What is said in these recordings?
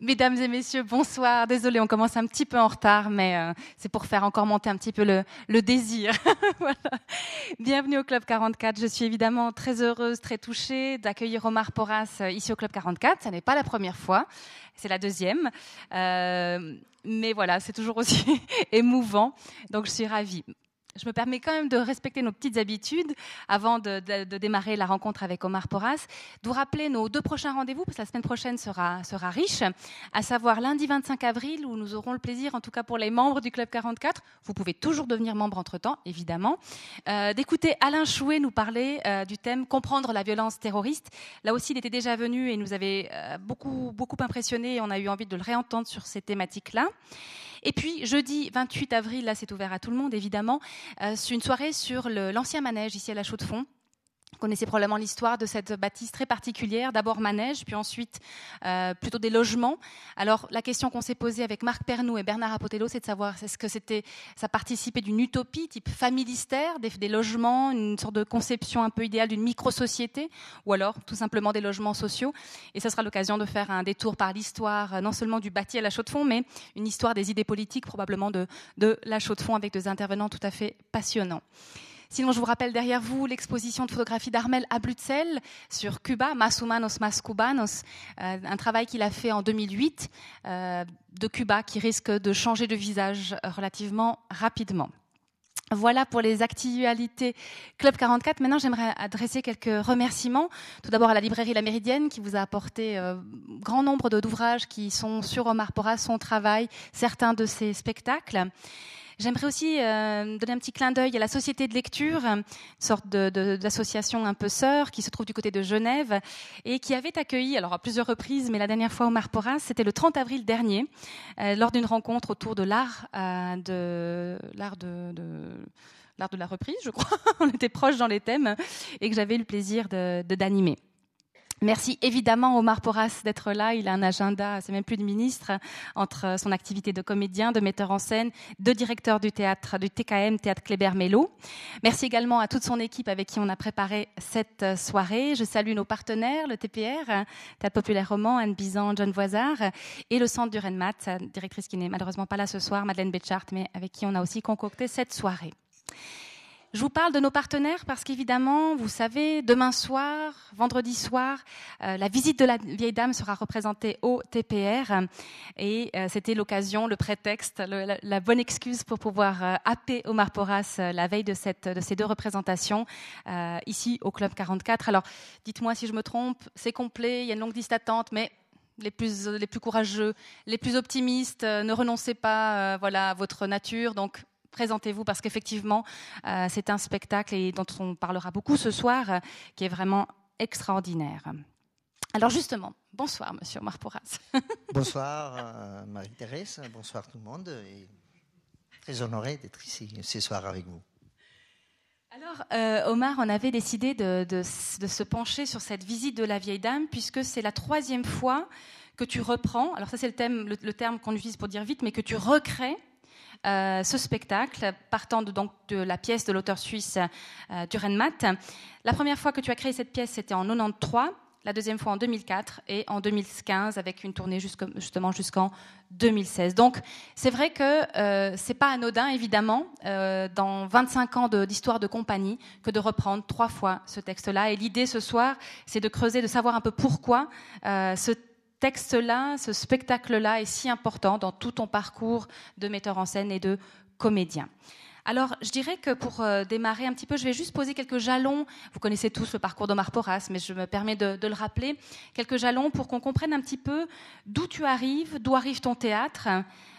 Mesdames et messieurs, bonsoir. Désolée, on commence un petit peu en retard, mais euh, c'est pour faire encore monter un petit peu le, le désir. voilà. Bienvenue au Club 44. Je suis évidemment très heureuse, très touchée d'accueillir Omar Porras euh, ici au Club 44. Ce n'est pas la première fois, c'est la deuxième. Euh, mais voilà, c'est toujours aussi émouvant. Donc je suis ravie je me permets quand même de respecter nos petites habitudes avant de, démarrer la rencontre avec Omar Porras, de vous rappeler nos deux prochains rendez-vous, parce que la semaine prochaine sera, sera riche, à savoir lundi 25 avril, où nous aurons le plaisir, en tout cas pour les membres du Club 44, vous pouvez toujours devenir membre entre-temps, évidemment, euh, d'écouter Alain Chouet nous parler euh, du thème Comprendre la violence terroriste. Là aussi, il était déjà venu et nous avait euh, beaucoup, beaucoup impressionné et on a eu envie de le réentendre sur ces thématiques-là. Et puis, jeudi 28 avril, là c'est ouvert à tout le monde évidemment, euh, c'est une soirée sur l'ancien manège ici à la Chaux-de-Fonds. Vous connaissez probablement l'histoire de cette bâtisse très particulière, d'abord manège, puis ensuite euh, plutôt des logements. Alors la question qu'on s'est posée avec Marc Pernou et Bernard Apotello, c'est de savoir est-ce que c'était, ça participait d'une utopie type familistère, des, des, logements, une sorte de conception un peu idéale d'une micro-société, ou alors tout simplement des logements sociaux? Et ce sera l'occasion de faire un détour par l'histoire, euh, non seulement du bâti à la Chaux-de-Fonds, mais une histoire des idées politiques probablement de, de la Chaux-de-Fonds avec des intervenants tout à fait passionnants. Sinon, je vous rappelle derrière vous l'exposition de photographie d'Armel à Blutzel sur Cuba, Mas Humanos, Mas Cubanos, euh, un travail qu'il a fait en 2008 euh, de Cuba qui risque de changer de visage relativement rapidement. Voilà pour les actualités Club 44. Maintenant, j'aimerais adresser quelques remerciements. Tout d'abord à la librairie La Méridienne qui vous a apporté euh, grand nombre d'ouvrages qui sont sur Omar Porras, son travail, certains de ses spectacles. J'aimerais aussi euh, donner un petit clin d'œil à la Société de lecture, une sorte d'association un peu sœur qui se trouve du côté de Genève et qui avait accueilli, alors à plusieurs reprises, mais la dernière fois au Marporas, c'était le 30 avril dernier, euh, lors d'une rencontre autour de l'art euh, de l'art de, de l'art de la reprise, je crois. On était proches dans les thèmes et que j'avais eu le plaisir de d'animer. Merci évidemment Omar Porras d'être là. Il a un agenda, c'est même plus de ministre, entre son activité de comédien, de metteur en scène, de directeur du théâtre, du TKM, Théâtre Kléber Mello. Merci également à toute son équipe avec qui on a préparé cette soirée. Je salue nos partenaires, le TPR, Théâtre Populaire Roman, Anne Bizan, John Voisard, et le Centre du Renmat, directrice qui n'est malheureusement pas là ce soir, Madeleine Betchart, mais avec qui on a aussi concocté cette soirée. Je vous parle de nos partenaires parce qu'évidemment, vous savez, demain soir, vendredi soir, euh, la visite de la vieille dame sera représentée au TPR et euh, c'était l'occasion, le prétexte, la, bonne excuse pour pouvoir euh, happer Omar Porras la veille de, de ces deux représentations ici au Club 44. Alors, dites-moi si je me trompe, c'est complet, il y a une longue liste d'attente, mais les plus, les plus courageux, les plus optimistes, ne renoncez pas voilà, à votre nature. Donc, présentez-vous parce qu'effectivement, euh, c'est un spectacle et dont on parlera beaucoup ce soir euh, qui est vraiment extraordinaire. Alors justement, bonsoir Monsieur Marporas. bonsoir euh, Marie-Thérèse, bonsoir tout le monde et très honoré d'être ici ce soir avec vous. Alors, Omar, on avait décidé de, de, se pencher sur cette visite de la vieille dame, puisque c'est la troisième fois que tu reprends, alors ça c'est le, thème, le terme qu'on utilise pour dire vite, mais que tu recrées euh, ce spectacle, partant de, donc, de la pièce de l'auteur suisse euh, Durenmatt. La première fois que tu as créé cette pièce, c'était en 93 la deuxième fois en 2004 et en 2015 avec une tournée justement jusqu'en 2016. Donc c'est vrai que euh, c'est pas anodin évidemment euh, dans 25 ans d'histoire de, compagnie que de reprendre trois fois ce texte-là. Et l'idée ce soir, c'est de creuser, de savoir un peu pourquoi euh, ce texte-là, ce spectacle-là est si important dans tout ton parcours de metteur en scène et de comédien. Alors, je dirais que pour euh, démarrer un petit peu, je vais juste poser quelques jalons. Vous connaissez tous le parcours d'Omar Porras, mais je me permets de, de le rappeler. Quelques jalons pour qu'on comprenne un petit peu d'où tu arrives, d'où arrive ton théâtre,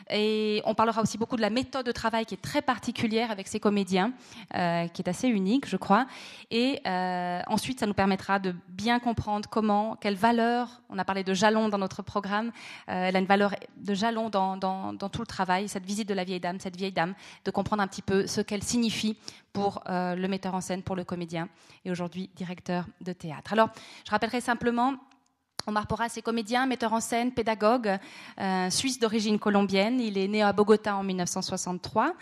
et on parlera aussi beaucoup de la méthode de travail qui est très particulière avec ces comédiens, euh, qui est assez unique, je crois. Et euh, ensuite, ça nous permettra de bien comprendre comment, quelle valeur, on a parlé de jalon dans notre programme, euh, elle a une valeur de jalon dans, dans, tout le travail, cette visite de la vieille dame, cette vieille dame, de comprendre un petit peu ce qu'elle signifie pour le metteur en scène, pour le comédien, et aujourd'hui directeur de théâtre. Alors, je rappellerai simplement Omar Porras est comédien, metteur en scène, pédagogue, euh, suisse d'origine colombienne. Il est né à Bogota en 1963.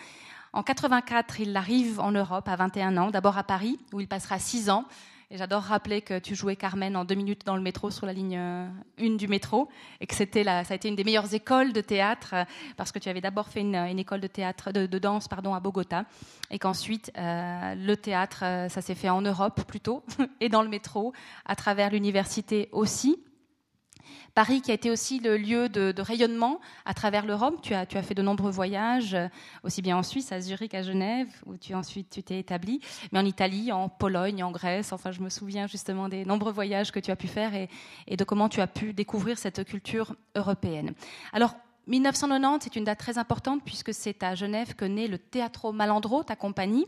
En 84, il arrive en Europe à 21 ans, d'abord à Paris, où il passera 6 ans. Et j'adore rappeler que tu jouais Carmen en deux minutes dans le métro sur la ligne 1 euh, du métro et que c'était ça a été une des meilleures écoles de théâtre euh, parce que tu avais d'abord fait une, école de théâtre, de, danse pardon, à Bogota et qu'ensuite le théâtre, ça s'est fait en Europe plutôt et dans le métro à travers l'université aussi. Paris qui a été aussi le lieu de, rayonnement à travers l'Europe. Tu as, fait de nombreux voyages, euh, aussi bien en Suisse, à Zurich, à Genève, où tu ensuite tu t'es établi, mais en Italie, en Pologne, en Grèce. Enfin, je me souviens justement des nombreux voyages que tu as pu faire et, et de comment tu as pu découvrir cette culture européenne. 1990, c'est une date très importante puisque c'est à Genève que naît le Teatro Malandro, ta compagnie.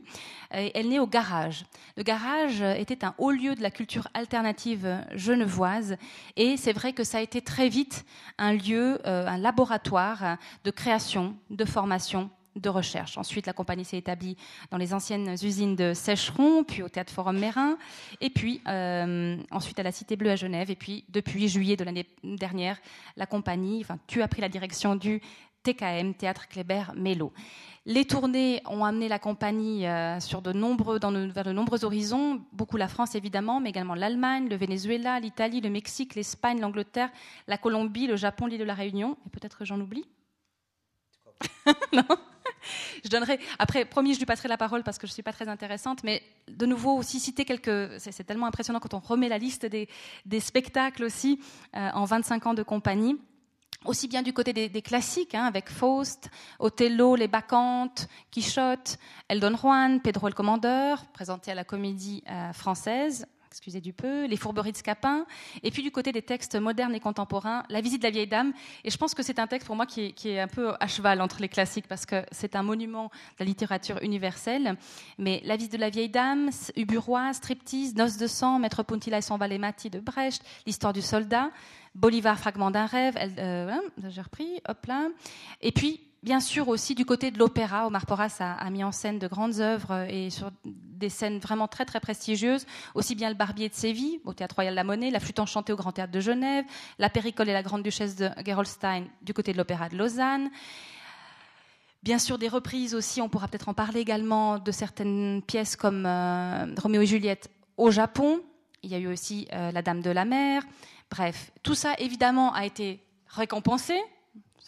Elle naît au Garage. Le Garage était un haut lieu de la culture alternative genevoise et c'est vrai que ça a été très vite un lieu, euh, un laboratoire de création, de formation, de recherche. Ensuite, la compagnie s'est établie dans les anciennes usines de Sècheron, puis au Théâtre Forum Mérin, et puis euh, ensuite à la Cité Bleue à Genève. Et puis, depuis juillet de l'année dernière, la compagnie, enfin, tu as pris la direction du TKM, Théâtre Kléber Mélo. Les tournées ont amené la compagnie euh, sur de nombreux, dans vers de nombreux horizons, beaucoup la France évidemment, mais également l'Allemagne, le Venezuela, l'Italie, le Mexique, l'Espagne, l'Angleterre, la Colombie, le Japon, l'île de la Réunion, et peut-être j'en oublie? non? je donnerai, après, promis, je lui passerai la parole parce que je ne suis pas très intéressante, mais de nouveau aussi citer quelques, c'est tellement impressionnant quand on remet la liste des, spectacles aussi euh, en 25 ans de compagnie. Aussi bien du côté des, classiques, hein, avec Faust, Othello, Les Bacchantes, Quichotte, Eldon Juan, Pedro le Commandeur, présenté à la Comédie euh, française, excusez du peu, Les fourberies de Scapin, et puis du côté des textes modernes et contemporains, La visite de la vieille dame. Et je pense que c'est un texte pour moi qui est, un peu à cheval entre les classiques, parce que c'est un monument de la littérature universelle. Mais La visite de la vieille dame, Uburois, Striptease, Noces de sang, Maître Puntilla et son valet Mati de Brecht, L'histoire du soldat, Bolivar, Fragment d'un rêve, euh, j'ai repris, hop là. Et puis, bien sûr aussi du côté de l'opéra. Omar Porras a, mis en scène de grandes œuvres et sur des scènes vraiment très très prestigieuses, aussi bien le Barbier de Séville au Théâtre Royal La Monnaie, la flûte enchantée au Grand Théâtre de Genève, la Péricole et la Grande Duchesse de Gerolstein du côté de l'opéra de Lausanne. Bien sûr, des reprises aussi, on pourra peut-être en parler également de certaines pièces comme euh, Roméo et Juliette au Japon. Il y a eu aussi euh, La Dame de la Mer. Bref, tout ça évidemment a été récompensé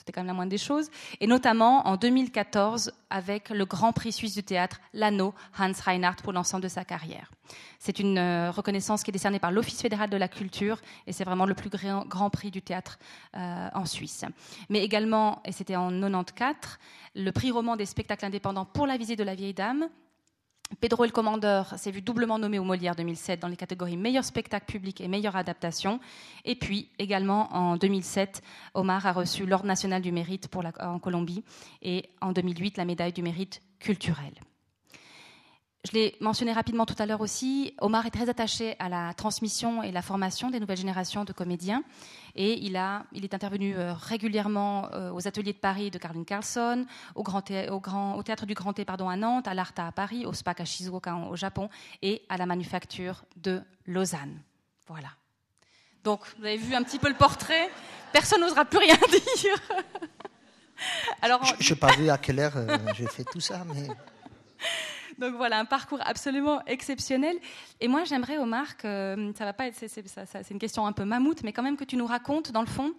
c'était quand même la moindre des choses, et notamment en 2014 avec le Grand Prix suisse du théâtre, l'anneau Hans Reinhardt pour l'ensemble de sa carrière. C'est une euh, reconnaissance qui est décernée par l'Office fédéral de la culture et c'est vraiment le plus grand, prix du théâtre euh, en Suisse. Mais également, et c'était en 94, le prix roman des spectacles indépendants pour la visite de la vieille dame Pedro le Commandeur s'est vu doublement nommé au Molière 2007 dans les catégories meilleur spectacle public et meilleure adaptation. Et puis également en 2007, Omar a reçu l'Ordre national du mérite pour la, en Colombie et en 2008 la médaille du mérite culturel. Je l'ai mentionné rapidement tout à l'heure aussi, Omar est très attaché à la transmission et la formation des nouvelles générations de comédiens. Et il, a, il est intervenu euh, régulièrement euh, aux ateliers de Paris de Caroline Carlson, au, grand au, grand, au Théâtre du Grand Thé pardon, à Nantes, à l'Arta à Paris, au SPAC à Shizuoka au Japon et à la Manufacture de Lausanne. Voilà. Donc, vous avez vu un petit peu le portrait. Personne n'osera plus rien dire. Alors, je n'ai pas vu à quelle heure euh, j'ai fait tout ça, mais... Donc voilà, un parcours absolument exceptionnel. Et moi, j'aimerais, Omar, que euh, ça va pas être, c'est une question un peu mammouth, mais quand même que tu nous racontes, dans le fond,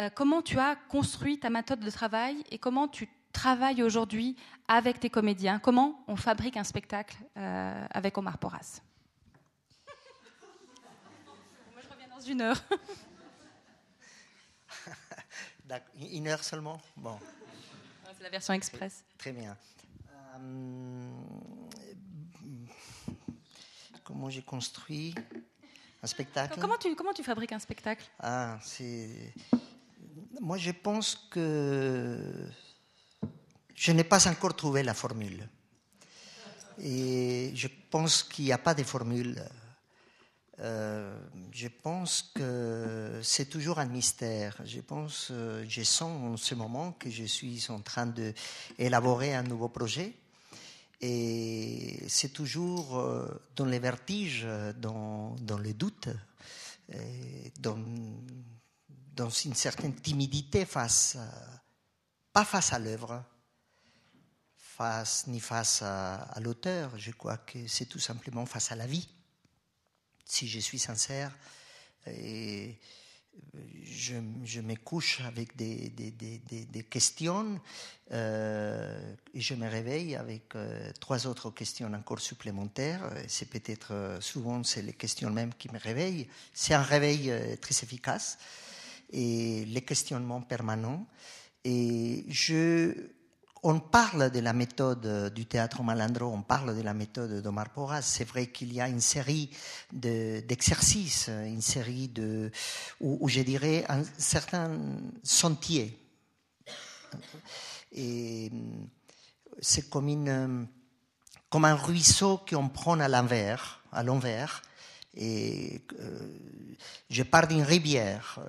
euh, comment tu as construit ta méthode de travail et comment tu travailles aujourd'hui avec tes comédiens. Comment on fabrique un spectacle euh, avec Omar Porras? Moi, je reviens dans une heure. une heure seulement? Bon. C'est la version express. Très bien. Euh, comment j'ai construit un spectacle. Comment tu, comment tu fabriques un spectacle? Ah. Moi, je pense que je n'ai pas encore trouvé la formule. Et je pense qu'il n'y a pas de formule. Euh, je pense que c'est toujours un mystère. Je pense, euh, je sens en ce moment que je suis en train d'élaborer un nouveau projet et c'est toujours euh, dans les vertiges, dans, dans le doute, dans, dans, une certaine timidité face, pas face à l'œuvre, face, ni face à, l'auteur, je crois que c'est tout simplement face à la vie. si je suis sincère, je, me couche avec des, questions euh, et je me réveille avec euh, trois autres questions encore supplémentaires. C'est peut-être euh, souvent c'est les questions mêmes qui me réveillent. C'est un réveil très efficace et les questionnements permanents. Et je, on parle de la méthode du théâtre malandro, on parle de la méthode d'Omar Porras. C'est vrai qu'il y a une série d'exercices, une série de, où, je dirais un certain sentier. Et c'est comme, une, comme un ruisseau qu'on prend à l'envers, à l'envers. Et euh, je pars d'une rivière.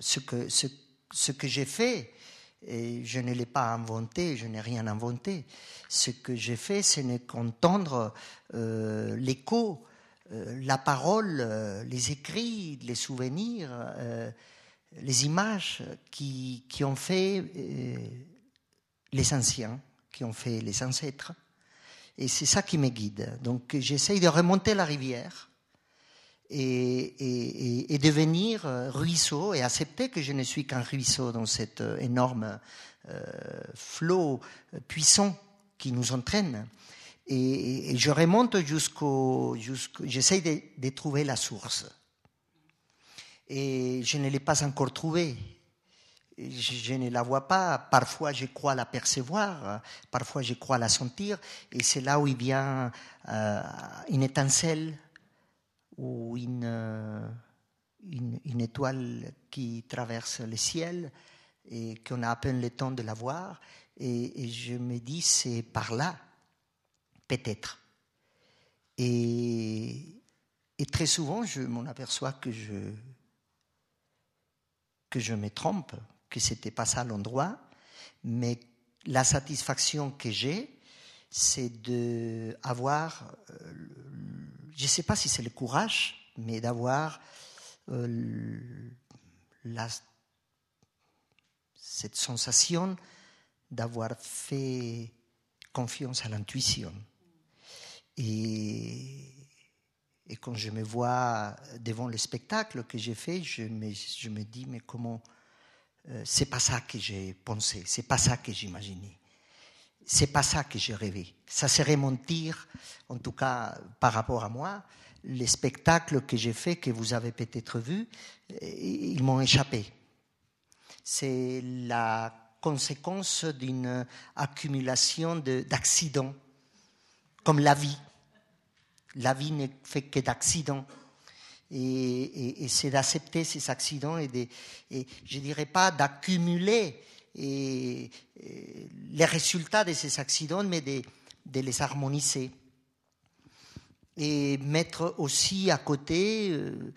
Ce que, ce que j'ai fait, et je ne l'ai pas inventé, je n'ai rien inventé. Ce que j'ai fait, ce n'est qu'entendre euh, l'écho, euh, la parole, euh, les écrits, les souvenirs, les images qui, qui ont fait les anciens, qui ont fait les ancêtres. Et c'est ça qui me guide. Donc j'essaye de remonter la rivière et, devenir ruisseau et accepter que je ne suis qu'un ruisseau dans cet énorme euh, flot puissant qui nous entraîne. Et, je remonte jusqu'au, jusqu'au j'essaye de, trouver la source. Et je ne l'ai pas encore trouvée. Je, ne la vois pas. Parfois, je crois la percevoir. Parfois, je crois la sentir. Et c'est là où il vient euh, une étincelle ou une, une, une, étoile qui traverse le ciel et qu'on a à peine le temps de la voir. Et, je me dis, c'est par là, peut-être. Et, et, très souvent, je m'en aperçois que je, que je me trompe, que ce n'était pas ça l'endroit, mais la satisfaction que j'ai, c'est d'avoir euh, je ne sais pas si c'est le courage, mais d'avoir euh, cette sensation d'avoir fait confiance à l'intuition. Et, quand je me vois devant le spectacle que j'ai fait, je me, je me, dis, mais comment... Euh, c'est pas ça que j'ai pensé, c'est pas ça que j'imaginais c'est pas ça que j'ai rêvé. Ça serait mentir, en tout cas par rapport à moi. Les spectacles que j'ai faits, que vous avez peut-être vus, ils m'ont échappé. C'est la conséquence d'une accumulation d'accidents, comme la vie. La vie ne fait que d'accidents. Et, et, et c'est d'accepter ces accidents et, de, et je dirais pas d'accumuler et, et les résultats de ces accidents, mais de, de, les harmoniser. Et mettre aussi à côté, euh,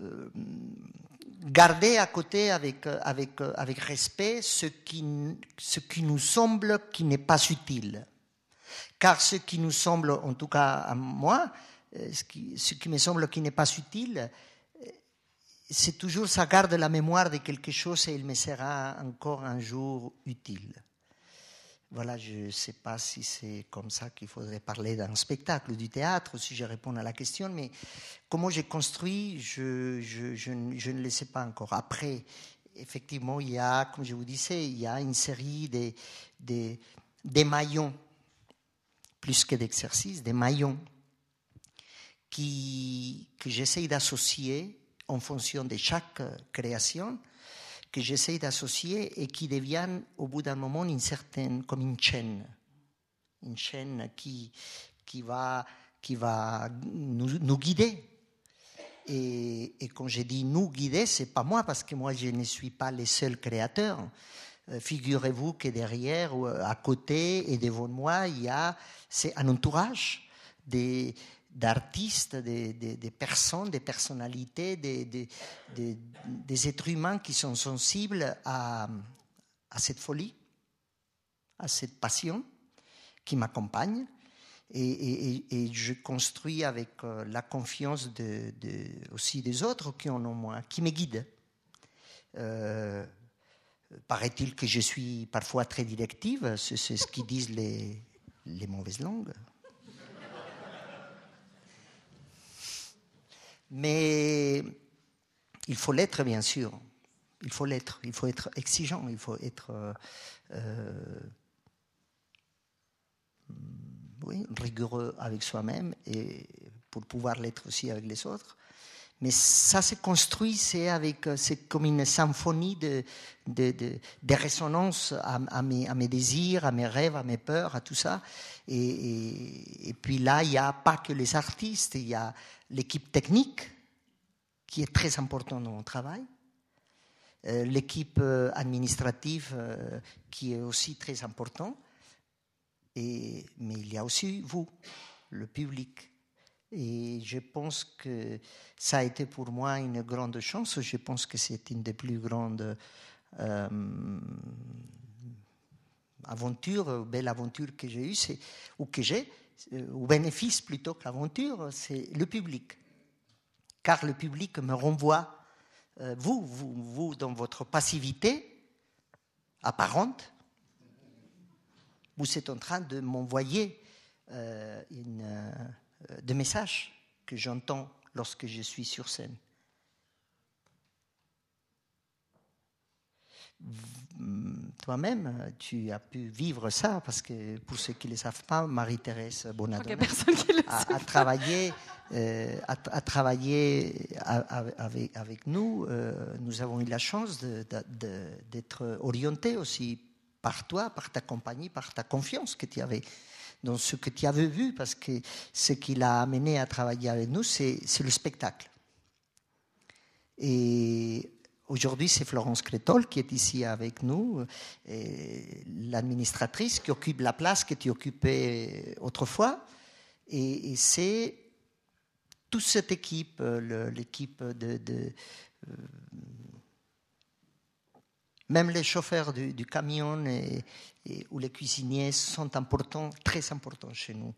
euh, garder à côté avec, avec, avec respect ce qui, ce qui nous semble qui n'est pas utile. Car ce qui nous semble, en tout cas à moi, euh, ce qui, ce qui me semble qui n'est pas utile, c'est toujours, ça garde la mémoire de quelque chose et il me sera encore un jour utile. Voilà, je ne sais pas si c'est comme ça qu'il faudrait parler d'un spectacle, du théâtre, si je réponds à la question, mais comment j'ai construit, je, ne le sais pas encore. Après, effectivement, il y a, comme je vous disais, il y a une série de, de, de maillons, plus que d'exercices, des maillons qui, que j'essaye d'associer en fonction de chaque création que j'essaie d'associer et qui deviennent au bout d'un moment une certaine, comme une chaîne, une chaîne qui, qui va, qui va nous, guider. Et, quand je dis nous guider, c'est pas moi parce que moi je ne suis pas le seul créateur. Euh, Figurez-vous que derrière, à côté et devant moi, il y a c'est un entourage des, d'artistes, des, des, personnes, des personnalités, des, des, êtres humains qui sont sensibles à, à cette folie, à cette passion qui m'accompagne. Et, et, je construis avec euh, la confiance de, aussi des autres qui en ont moins, qui me guident. Euh, Paraît-il que je suis parfois très directive, c'est ce qu'ils disent les, les mauvaises langues. Mais il faut l'être, bien sûr. Il faut l'être. Il faut être exigeant. Il faut être euh, euh, rigoureux avec soi-même et pour pouvoir l'être aussi avec les autres. Mais ça se construit, c'est avec, euh, c'est comme une symphonie de, de, à, mes, à, mes, désirs, à mes rêves, à mes peurs, à tout ça. Et, et, puis là, il n'y a pas que les artistes, il y a l'équipe technique qui est très importante dans mon travail, euh, l'équipe euh, administrative qui est aussi très importante, et, mais il y a aussi vous, le public. Et je pense que ça a été pour moi une grande chance. Je pense que c'est une des plus grandes euh, aventures, belles aventures que j'ai eues, ou que j'ai, ou bénéfice plutôt que l'aventure, c'est le public. Car le public me renvoie, euh, vous, vous, vous, dans votre passivité apparente, vous êtes en train de m'envoyer euh, une euh, de messages que j'entends lorsque je suis sur scène. Toi-même, tu as pu vivre ça parce que pour ceux qui ne le savent pas, Marie-Thérèse Bonadonna a, a, travaillé, euh, a, travaillé avec, avec, nous. Euh, nous avons eu la chance d'être orientés aussi par toi, par ta compagnie, par ta confiance que tu avais dans ce que tu avais vu, parce que ce qui l'a amené à travailler avec nous, c'est le spectacle. Et aujourd'hui, c'est Florence Crétol qui est ici avec nous, l'administratrice qui occupe la place que tu occupais autrefois. Et, c'est toute cette équipe, l'équipe de, euh, même les chauffeurs du, camion ou les cuisiniers sont importants, très importants chez nous.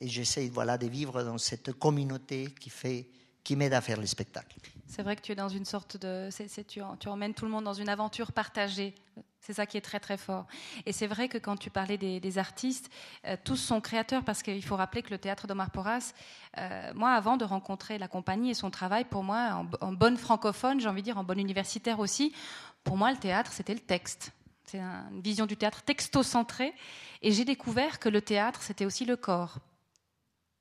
Et j'essaie voilà, de vivre dans cette communauté qui, fait, qui m'aide à faire les spectacles. C'est vrai que tu es dans une sorte de. tu, emmènes tout le monde dans une aventure partagée. C'est ça qui est très très fort. Et c'est vrai que quand tu parlais des, artistes, euh, tous sont créateurs parce qu'il faut rappeler que le théâtre d'Omar Porras, euh, moi avant de rencontrer la compagnie et son travail, pour moi, en bonne francophone, j'ai envie de dire en bonne universitaire aussi, pour moi le théâtre c'était le texte. C'est une vision du théâtre texto-centrée. Et j'ai découvert que le théâtre, c'était aussi le corps.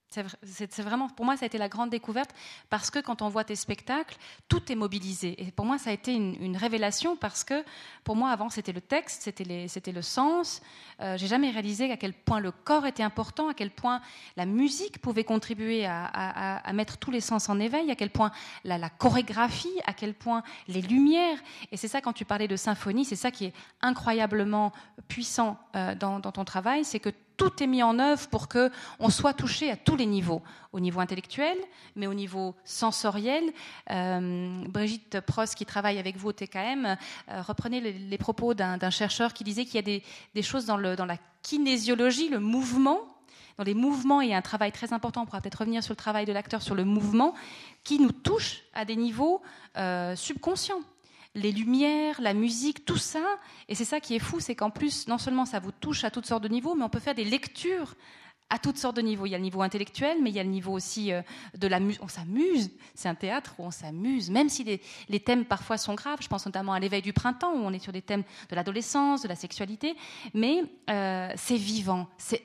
C'est vraiment, pour moi, ça a été la grande découverte parce que quand on voit tes spectacles, tout est mobilisé. Et pour moi, ça a été une, révélation parce que pour moi, avant, c'était le texte, c'était le sens. Euh, J'ai jamais réalisé à quel point le corps était important, à quel point la musique pouvait contribuer à, mettre tous les sens en éveil, à quel point la, la chorégraphie, à quel point les lumières. Et c'est ça, quand tu parlais de symphonie, c'est ça qui est incroyablement puissant euh, dans, dans ton travail, c'est que tout est mis en œuvre pour que on soit touché à tous les niveaux, au niveau intellectuel, mais au niveau sensoriel. Euh, Brigitte Prost, qui travaille avec vous au TKM, euh, reprenait les, propos d'un chercheur qui disait qu'il y a des, choses dans, la kinésiologie, le mouvement, dans les mouvements, il y a un travail très important, on pourra peut-être revenir sur le travail de l'acteur sur le mouvement, qui nous touche à des niveaux euh, subconscients les lumières, la musique, tout ça. Et c'est ça qui est fou, c'est qu'en plus, non seulement ça vous touche à toutes sortes de niveaux, mais on peut faire des lectures à toutes sortes de niveaux. Il y a le niveau intellectuel, mais il y a le niveau aussi euh, de la musique. On s'amuse. C'est un théâtre où on s'amuse, même si les, thèmes parfois sont graves. Je pense notamment à l'éveil du printemps, où on est sur des thèmes de l'adolescence, de la sexualité. Mais euh, c'est vivant, c'est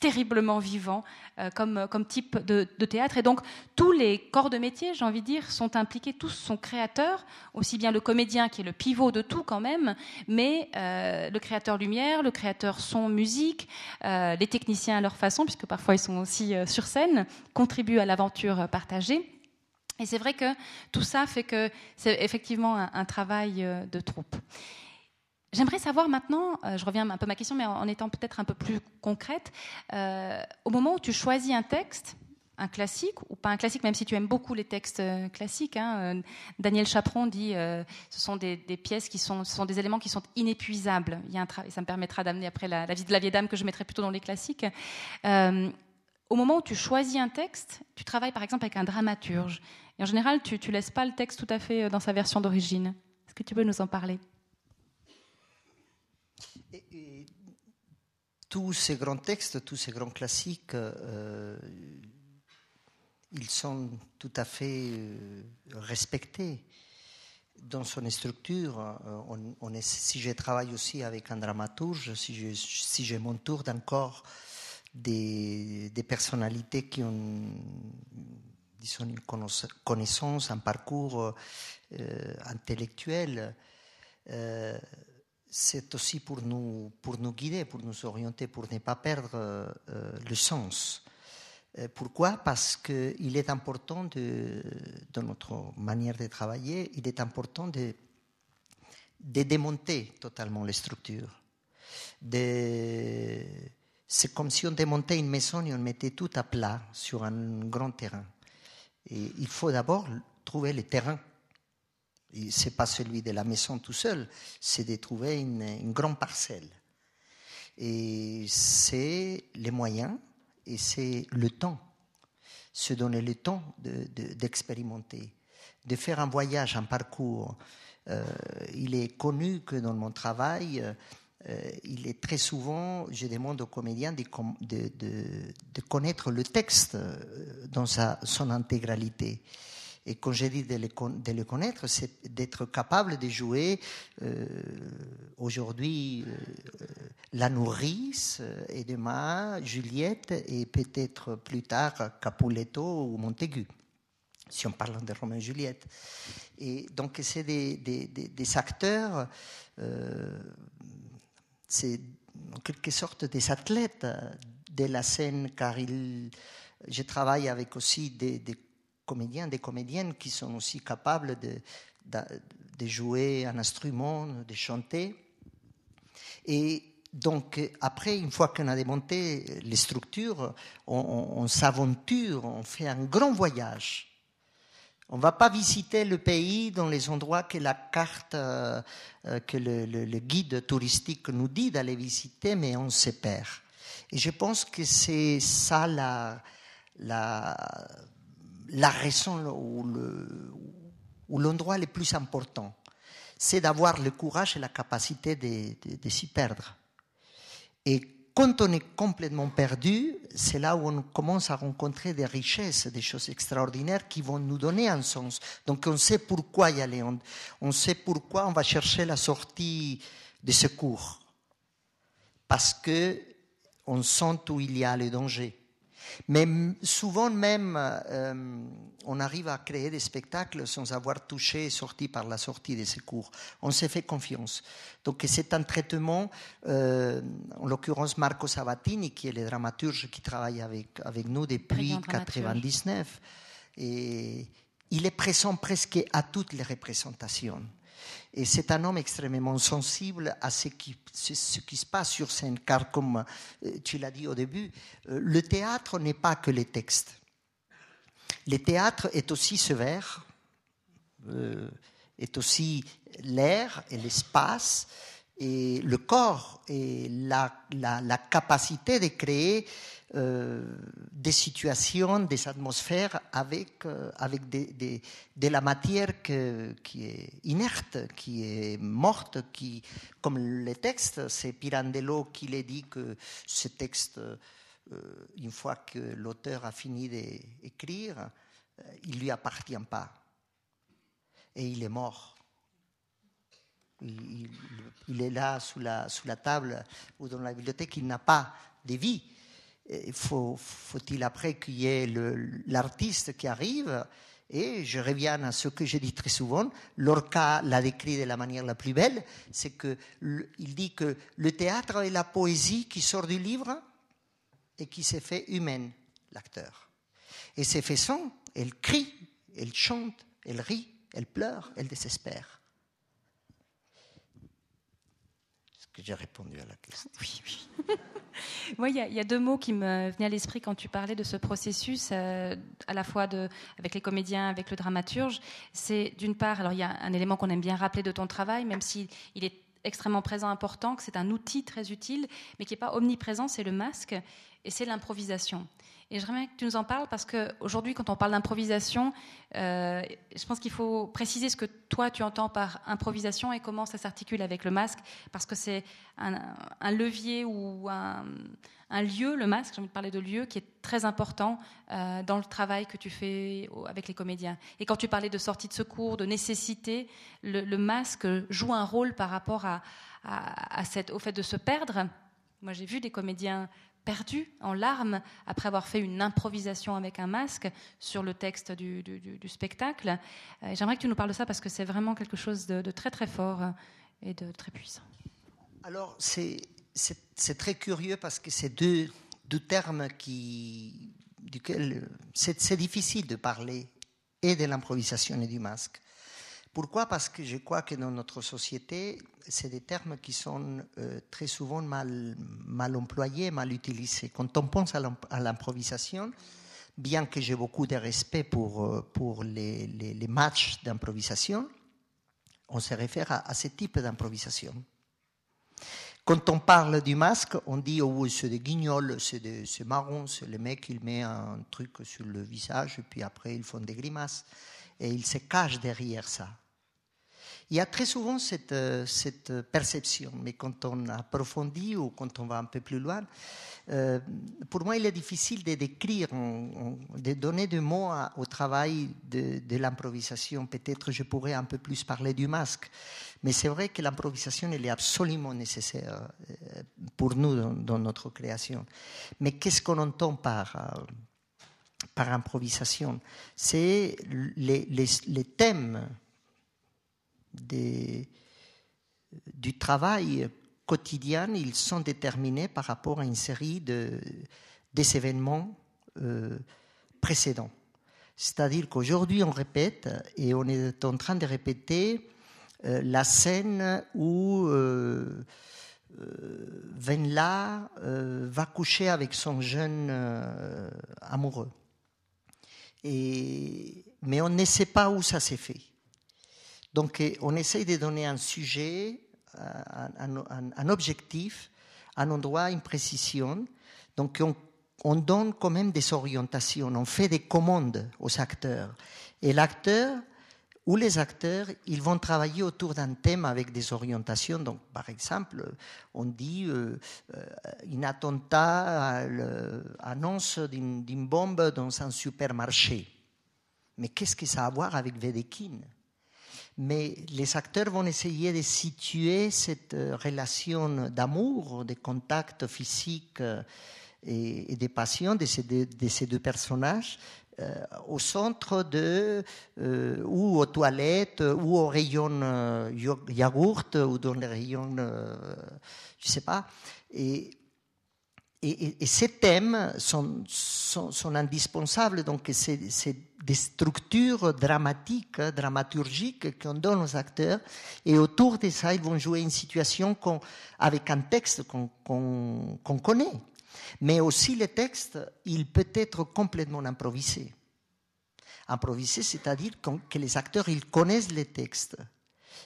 terriblement vivant euh, comme, comme type de, théâtre. Et donc, tous les corps de métier, j'ai envie de dire, sont impliqués, tous sont créateurs, aussi bien le comédien qui est le pivot de tout quand même, mais euh, le créateur lumière, le créateur son, musique, euh, les techniciens à leur façon, puisque parfois ils sont aussi sur scène, contribuent à l'aventure partagée. Et c'est vrai que tout ça fait que c'est effectivement un travail de troupe. J'aimerais savoir maintenant, euh, je reviens un peu à ma question, mais en, étant peut-être un peu plus concrète, euh, au moment où tu choisis un texte, un classique, ou pas un classique, même si tu aimes beaucoup les textes euh, classiques, hein, Daniel Chaperon dit ce sont des, pièces qui sont, ce sont des éléments qui sont inépuisables. Il ça me permettra d'amener après la, vie de la vieille dame que je mettrai plutôt dans les classiques. au moment où tu choisis un texte, tu travailles par exemple avec un dramaturge. Et en général, tu ne laisses pas le texte tout à fait dans sa version d'origine. Est-ce que tu peux nous en parler? Tous ces grands textes, tous ces grands classiques, euh, ils sont tout à fait respectés dans son structure. Est, si je travaille aussi avec un dramaturge, si j'ai mon tour d'encore des, personnalités qui ont disons, une connaissance, un parcours euh, intellectuel, euh, c'est aussi pour nous, pour nous guider, pour nous orienter, pour ne pas perdre euh, le sens. Pourquoi? Parce qu'il est important, de, dans notre manière de travailler, il est important de, démonter totalement les structures. C'est comme si on démontait une maison et on mettait tout à plat sur un grand terrain. Il faut d'abord trouver le terrain. Ce n'est pas celui de la maison tout seul, c'est de trouver une, grande parcelle. Et c'est les moyens et c'est le temps. Se donner le temps d'expérimenter, de, faire un voyage, un parcours. Euh, il est connu que dans mon travail, euh, il est très souvent, je demande aux comédiens de, connaître le texte euh, dans sa, son intégralité. Et quand je dis de le, connaître, c'est d'être capable de jouer euh, aujourd'hui la nourrice et demain Juliette et peut-être plus tard Capuletto ou Montaigu, si on parle de Romain et Juliette. Et donc c'est des, des, acteurs c'est en quelque sorte des athlètes de la scène, car il, je travaille avec aussi des, comédiens, des comédiennes qui sont aussi capables de, jouer un instrument, de chanter. Et donc, après, une fois qu'on a démonté les structures, on s'aventure, on fait un grand voyage on ne va pas visiter le pays dans les endroits que la carte, euh, euh, que le, guide touristique nous dit d'aller visiter, mais on se perd. Et je pense que c'est ça la, la, la raison ou l'endroit le, plus important. C'est d'avoir le courage et la capacité de, s'y perdre. Et quand on est complètement perdu, c'est là où on commence à rencontrer des richesses, des choses extraordinaires qui vont nous donner un sens. Donc on sait pourquoi y aller, on, sait pourquoi on va chercher la sortie de secours. Parce que on sent où il y a le danger. Mais souvent même, euh, on arrive à créer des spectacles sans avoir touché et sorti par la sortie des secours. On s'est fait confiance. Donc c'est un traitement, euh, en l'occurrence Marco Sabatini, qui est le dramaturge qui travaille avec, avec nous depuis 1999. Et il est présent presque à toutes les représentations. Et c'est un homme extrêmement sensible à ce qui, se passe sur scène, car comme euh, tu l'as dit au début, euh, le théâtre n'est pas que les textes. Le théâtre est aussi ce verre, euh, est aussi l'air et l'espace, et le corps et la capacité de créer euh, des situations, des atmosphères avec, euh, avec de la matière qui est inerte, qui est morte, qui, comme le texte, c'est Pirandello qui l'a dit que ce texte, euh, une fois que l'auteur a fini d'écrire, il ne lui appartient pas. Et il est mort. Il, est là sous la table ou dans la bibliothèque, il n'a pas de vie faut, faut-il après qu'il y ait l'artiste qui arrive et je reviens à ce que j'ai dit très souvent, Lorca l'a décrit de la manière la plus belle, c'est qu'il dit que le théâtre est la poésie qui sort du livre et qui s'est fait humaine, l'acteur. Et ces façons, elle crie, elle chante, elle rit, elle pleure, elle désespère. J'ai répondu à la question. Oui, oui. Moi, il y, a deux mots qui me venaient à l'esprit quand tu parlais de ce processus, euh, à la fois de, avec les comédiens, avec le dramaturge. C'est d'une part, alors il y a un élément qu'on aime bien rappeler de ton travail, même s'il il est extrêmement présent, important, que c'est un outil très utile, mais qui n'est pas omniprésent, c'est le masque et c'est l'improvisation. Et j'aimerais que tu nous en parles parce qu'aujourd'hui, quand on parle d'improvisation, euh, je pense qu'il faut préciser ce que toi tu entends par improvisation et comment ça s'articule avec le masque, parce que c'est un, levier ou un, lieu, le masque, j'ai envie de parler de lieu, qui est très important euh, dans le travail que tu fais avec les comédiens. Et quand tu parlais de sortie de secours, de nécessité, le, masque joue un rôle par rapport au fait de se perdre. Moi, j'ai vu des comédiens perdu en larmes après avoir fait une improvisation avec un masque sur le texte du, spectacle. Euh, j'aimerais que tu nous parles de ça parce que c'est vraiment quelque chose de, très très fort et de très puissant. Alors c'est très curieux parce que c'est deux, deux termes qui, duquel c'est difficile de parler et de l'improvisation et du masque. Pourquoi? Parce que je crois que dans notre société, c'est des termes qui sont euh, très souvent mal, mal employés, mal utilisés. Quand on pense à l'improvisation, bien que j'ai beaucoup de respect pour, euh, pour les, les, matchs d'improvisation, on se réfère à, ce type d'improvisation. Quand on parle du masque, on dit oh, c'est des guignols, c'est marron, c'est le mec, il met un truc sur le visage et puis après ils font des grimaces et ils se cachent derrière ça. Il y a très souvent cette, euh, cette perception, mais quand on approfondit ou quand on va un peu plus loin, euh, pour moi, il est difficile de décrire, de donner des mots au travail de, de l'improvisation. Peut-être je pourrais un peu plus parler du masque, mais c'est vrai que l'improvisation, elle est absolument nécessaire euh, pour nous dans notre création. Mais qu'est-ce qu'on entend par, par improvisation C'est les, thèmes du travail quotidien, ils sont déterminés par rapport à une série de, des événements euh, précédents. C'est-à-dire qu'aujourd'hui, on répète, et on est en train de répéter euh, la scène où euh, Venla va coucher avec son jeune amoureux. Mais on ne sait pas où ça s'est fait. Donc eh, on essaye de donner un sujet, un, objectif, un endroit, une précision. Donc on, donne quand même des orientations, on fait des commandes aux acteurs. Et l'acteur ou les acteurs, ils vont travailler autour d'un thème avec des orientations. Donc, par exemple, on dit euh, euh un attentat, annonce d'une bombe dans un supermarché. Mais qu'est-ce que ça a à voir avec Vedekine mais les acteurs vont essayer de situer cette euh, relation d'amour, de contact physique euh, et, de passion de ces deux, personnages euh, au centre de, ou aux toilettes, ou au rayon yaourt, ou dans les rayons, je ne sais pas. Et et, ces thèmes sont, sont, indispensables, donc c'est des structures dramatiques, dramaturgiques qu'on donne aux acteurs, et autour de ça, ils vont jouer une situation avec un texte qu'on connaît. Mais aussi le texte, il peut être complètement improvisé. Improvisé, c'est-à-dire que les acteurs, ils connaissent les textes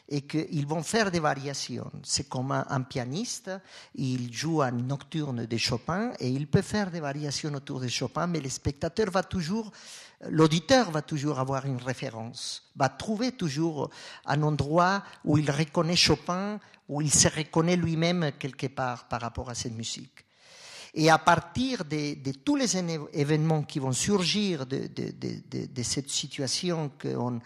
et qu'ils vont faire des variations. C'est comme un, pianiste, il joue un nocturne de Chopin et il peut faire des variations autour de Chopin, mais le spectateur va toujours, l'auditeur va toujours avoir une référence, va trouver toujours un endroit où il reconnaît Chopin, où il se reconnaît lui-même quelque part par rapport à cette musique. Et à partir de, tous les événements qui vont surgir de, cette situation qu'on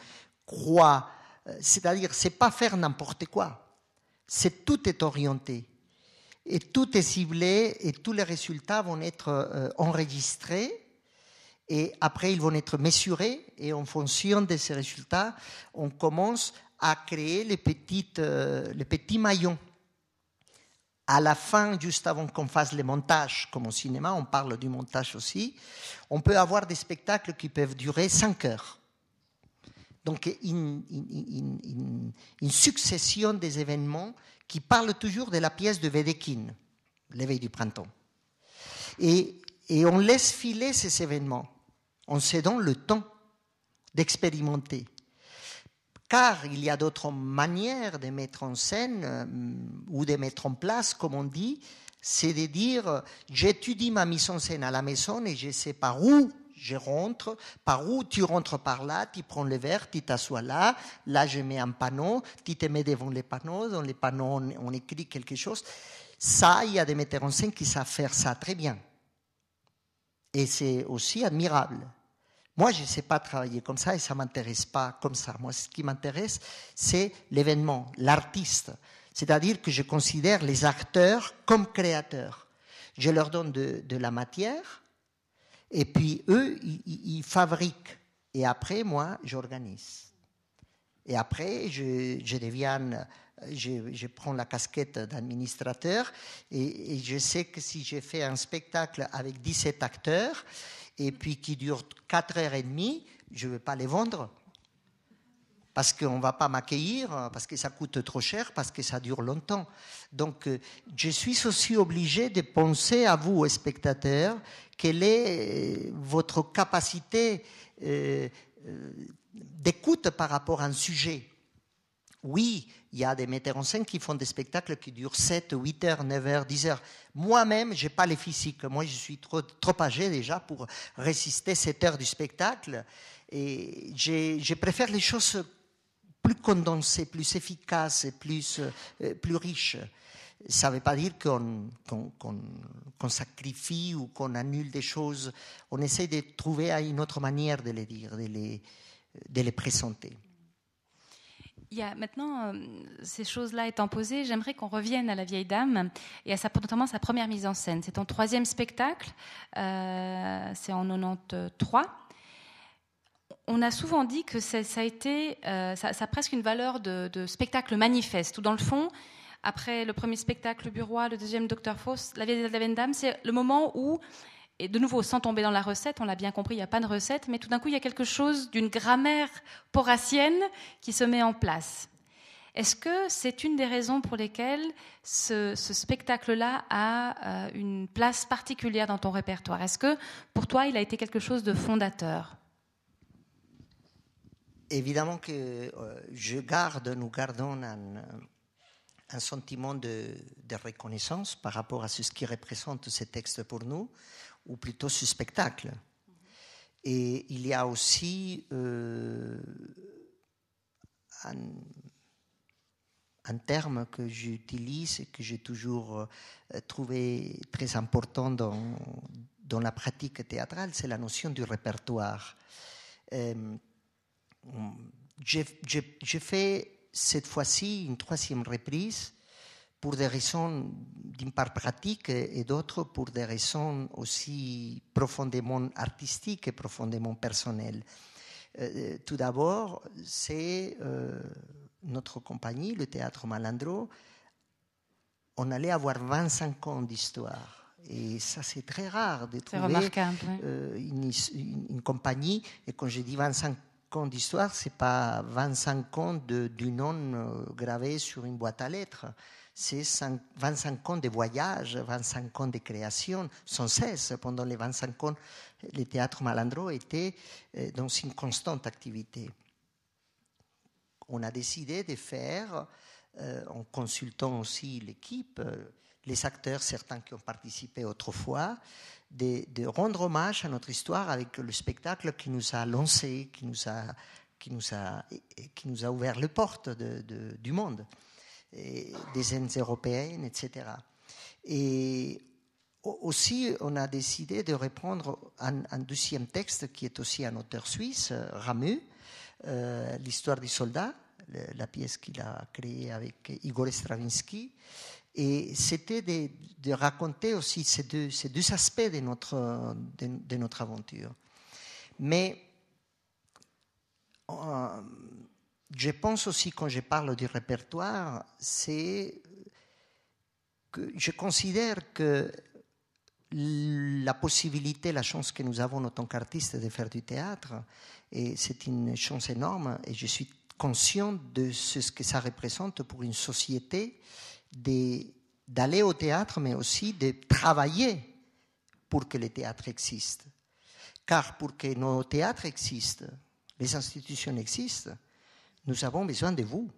croit euh, c'est-à-dire, c'est pas faire n'importe quoi. C'est tout est orienté et tout est ciblé et tous les résultats vont être euh, enregistrés et après ils vont être mesurés et en fonction de ces résultats, on commence à créer les, euh, les petits maillons. À la fin, juste avant qu'on fasse les montages, comme au cinéma, on parle du montage aussi, on peut avoir des spectacles qui peuvent durer 5 heures. Donc une, succession des événements qui parlent toujours de la pièce de Wedekind, l'éveil du printemps. Et, on laisse filer ces événements en donne le temps d'expérimenter. Car il y a d'autres manières de mettre en scène euh, ou de mettre en place, comme on dit, C'est de dire, j'étudie ma mise en scène à la maison et je sais par où je rentre, par où tu rentres par là, tu prends le verre, tu t'assois là, là je mets un panneau, tu te mets devant les panneaux, dans les panneaux on, écrit quelque chose. Ça, il y a des metteurs en scène qui savent faire ça très bien. Et c'est aussi admirable. Moi, je ne sais pas travailler comme ça et ça ne m'intéresse pas comme ça. Moi, ce qui m'intéresse, c'est l'événement, l'artiste. C'est-à-dire que je considère les acteurs comme créateurs. Je leur donne de, la matière, et puis eux, ils, fabriquent. Et après, moi, j'organise. Et après, je, deviens, je, prends la casquette d'administrateur et, je sais que si j'ai fait un spectacle avec 17 acteurs et puis qui dure 4 heures et demie, je ne vais pas les vendre parce qu'on ne va pas m'accueillir, parce que ça coûte trop cher, parce que ça dure longtemps. Donc, euh, je suis aussi obligé de penser à vous, spectateurs, quelle est euh, votre capacité euh, d'écoute par rapport à un sujet. Oui, il y a des metteurs en scène qui font des spectacles qui durent 7, 8 heures, 9 heures, 10 heures. Moi-même, je n'ai pas les physiques. Moi, je suis trop, trop âgé déjà pour résister 7 heures du spectacle. Et je préfère les choses plus condensé, plus efficace et plus, euh, plus riche. Ça ne veut pas dire qu'on sacrifie ou qu'on annule des choses. On essaie de trouver une autre manière de les dire, de les, de les présenter. Maintenant, euh, ces choses-là étant posées, j'aimerais qu'on revienne à la vieille dame et à sa, notamment sa première mise en scène. C'est ton troisième spectacle, euh, c'est en 93 on a souvent dit que ça, a été, euh, ça, a presque une valeur de, spectacle manifeste, où dans le fond, après le premier spectacle, le Bureau, le deuxième Docteur Faust, La Vieille de Dame, c'est le moment où, et de nouveau, sans tomber dans la recette, on l'a bien compris, il n'y a pas de recette, mais tout d'un coup, il y a quelque chose d'une grammaire poracienne qui se met en place. Est-ce que c'est une des raisons pour lesquelles ce, spectacle-là a euh, une place particulière dans ton répertoire? Est-ce que pour toi, il a été quelque chose de fondateur? Évidemment que euh, je garde, nous gardons un, sentiment de, reconnaissance par rapport à ce qui représente ce texte pour nous, ou plutôt ce spectacle. Et il y a aussi euh, un, terme que j'utilise et que j'ai toujours euh, trouvé très important dans, dans la pratique théâtrale, c'est la notion du répertoire. Euh, j'ai fait cette fois-ci une troisième reprise pour des raisons d'une part pratiques et d'autres pour des raisons aussi profondément artistiques et profondément personnelles. Euh, tout d'abord, c'est euh, notre compagnie, le Théâtre Malandro. On allait avoir 25 ans d'histoire. Et ça, c'est très rare de trouver euh, une, une, une, compagnie. Et quand je dis 25 ans d'histoire, c'est pas 25 ans du nom euh, gravé sur une boîte à lettres. C'est 25 ans de voyage, 25 ans de création, sans cesse. Pendant les 25 ans, le théâtre Malandro était euh, dans une constante activité. On a décidé de faire, euh, en consultant aussi l'équipe, les acteurs, certains qui ont participé autrefois, de, rendre hommage à notre histoire avec le spectacle qui nous a lancé, qui nous a, qui nous a, qui nous a ouvert les portes du monde, des scènes européennes, etc. Et aussi, on a décidé de reprendre un, deuxième texte qui est aussi un auteur suisse, Ramu, euh, l'histoire du soldat, la pièce qu'il a créée avec Igor Stravinsky, et c'était de, raconter aussi ces deux, ces deux aspects de notre, de, notre aventure. Mais euh, je pense aussi, quand je parle du répertoire, c'est que je considère que la possibilité, la chance que nous avons en tant qu'artistes de faire du théâtre, et c'est une chance énorme, et je suis conscient de ce que ça représente pour une société d'aller au théâtre, mais aussi de travailler pour que le théâtre existe. Car pour que nos théâtres existent, les institutions existent, nous avons besoin de vous.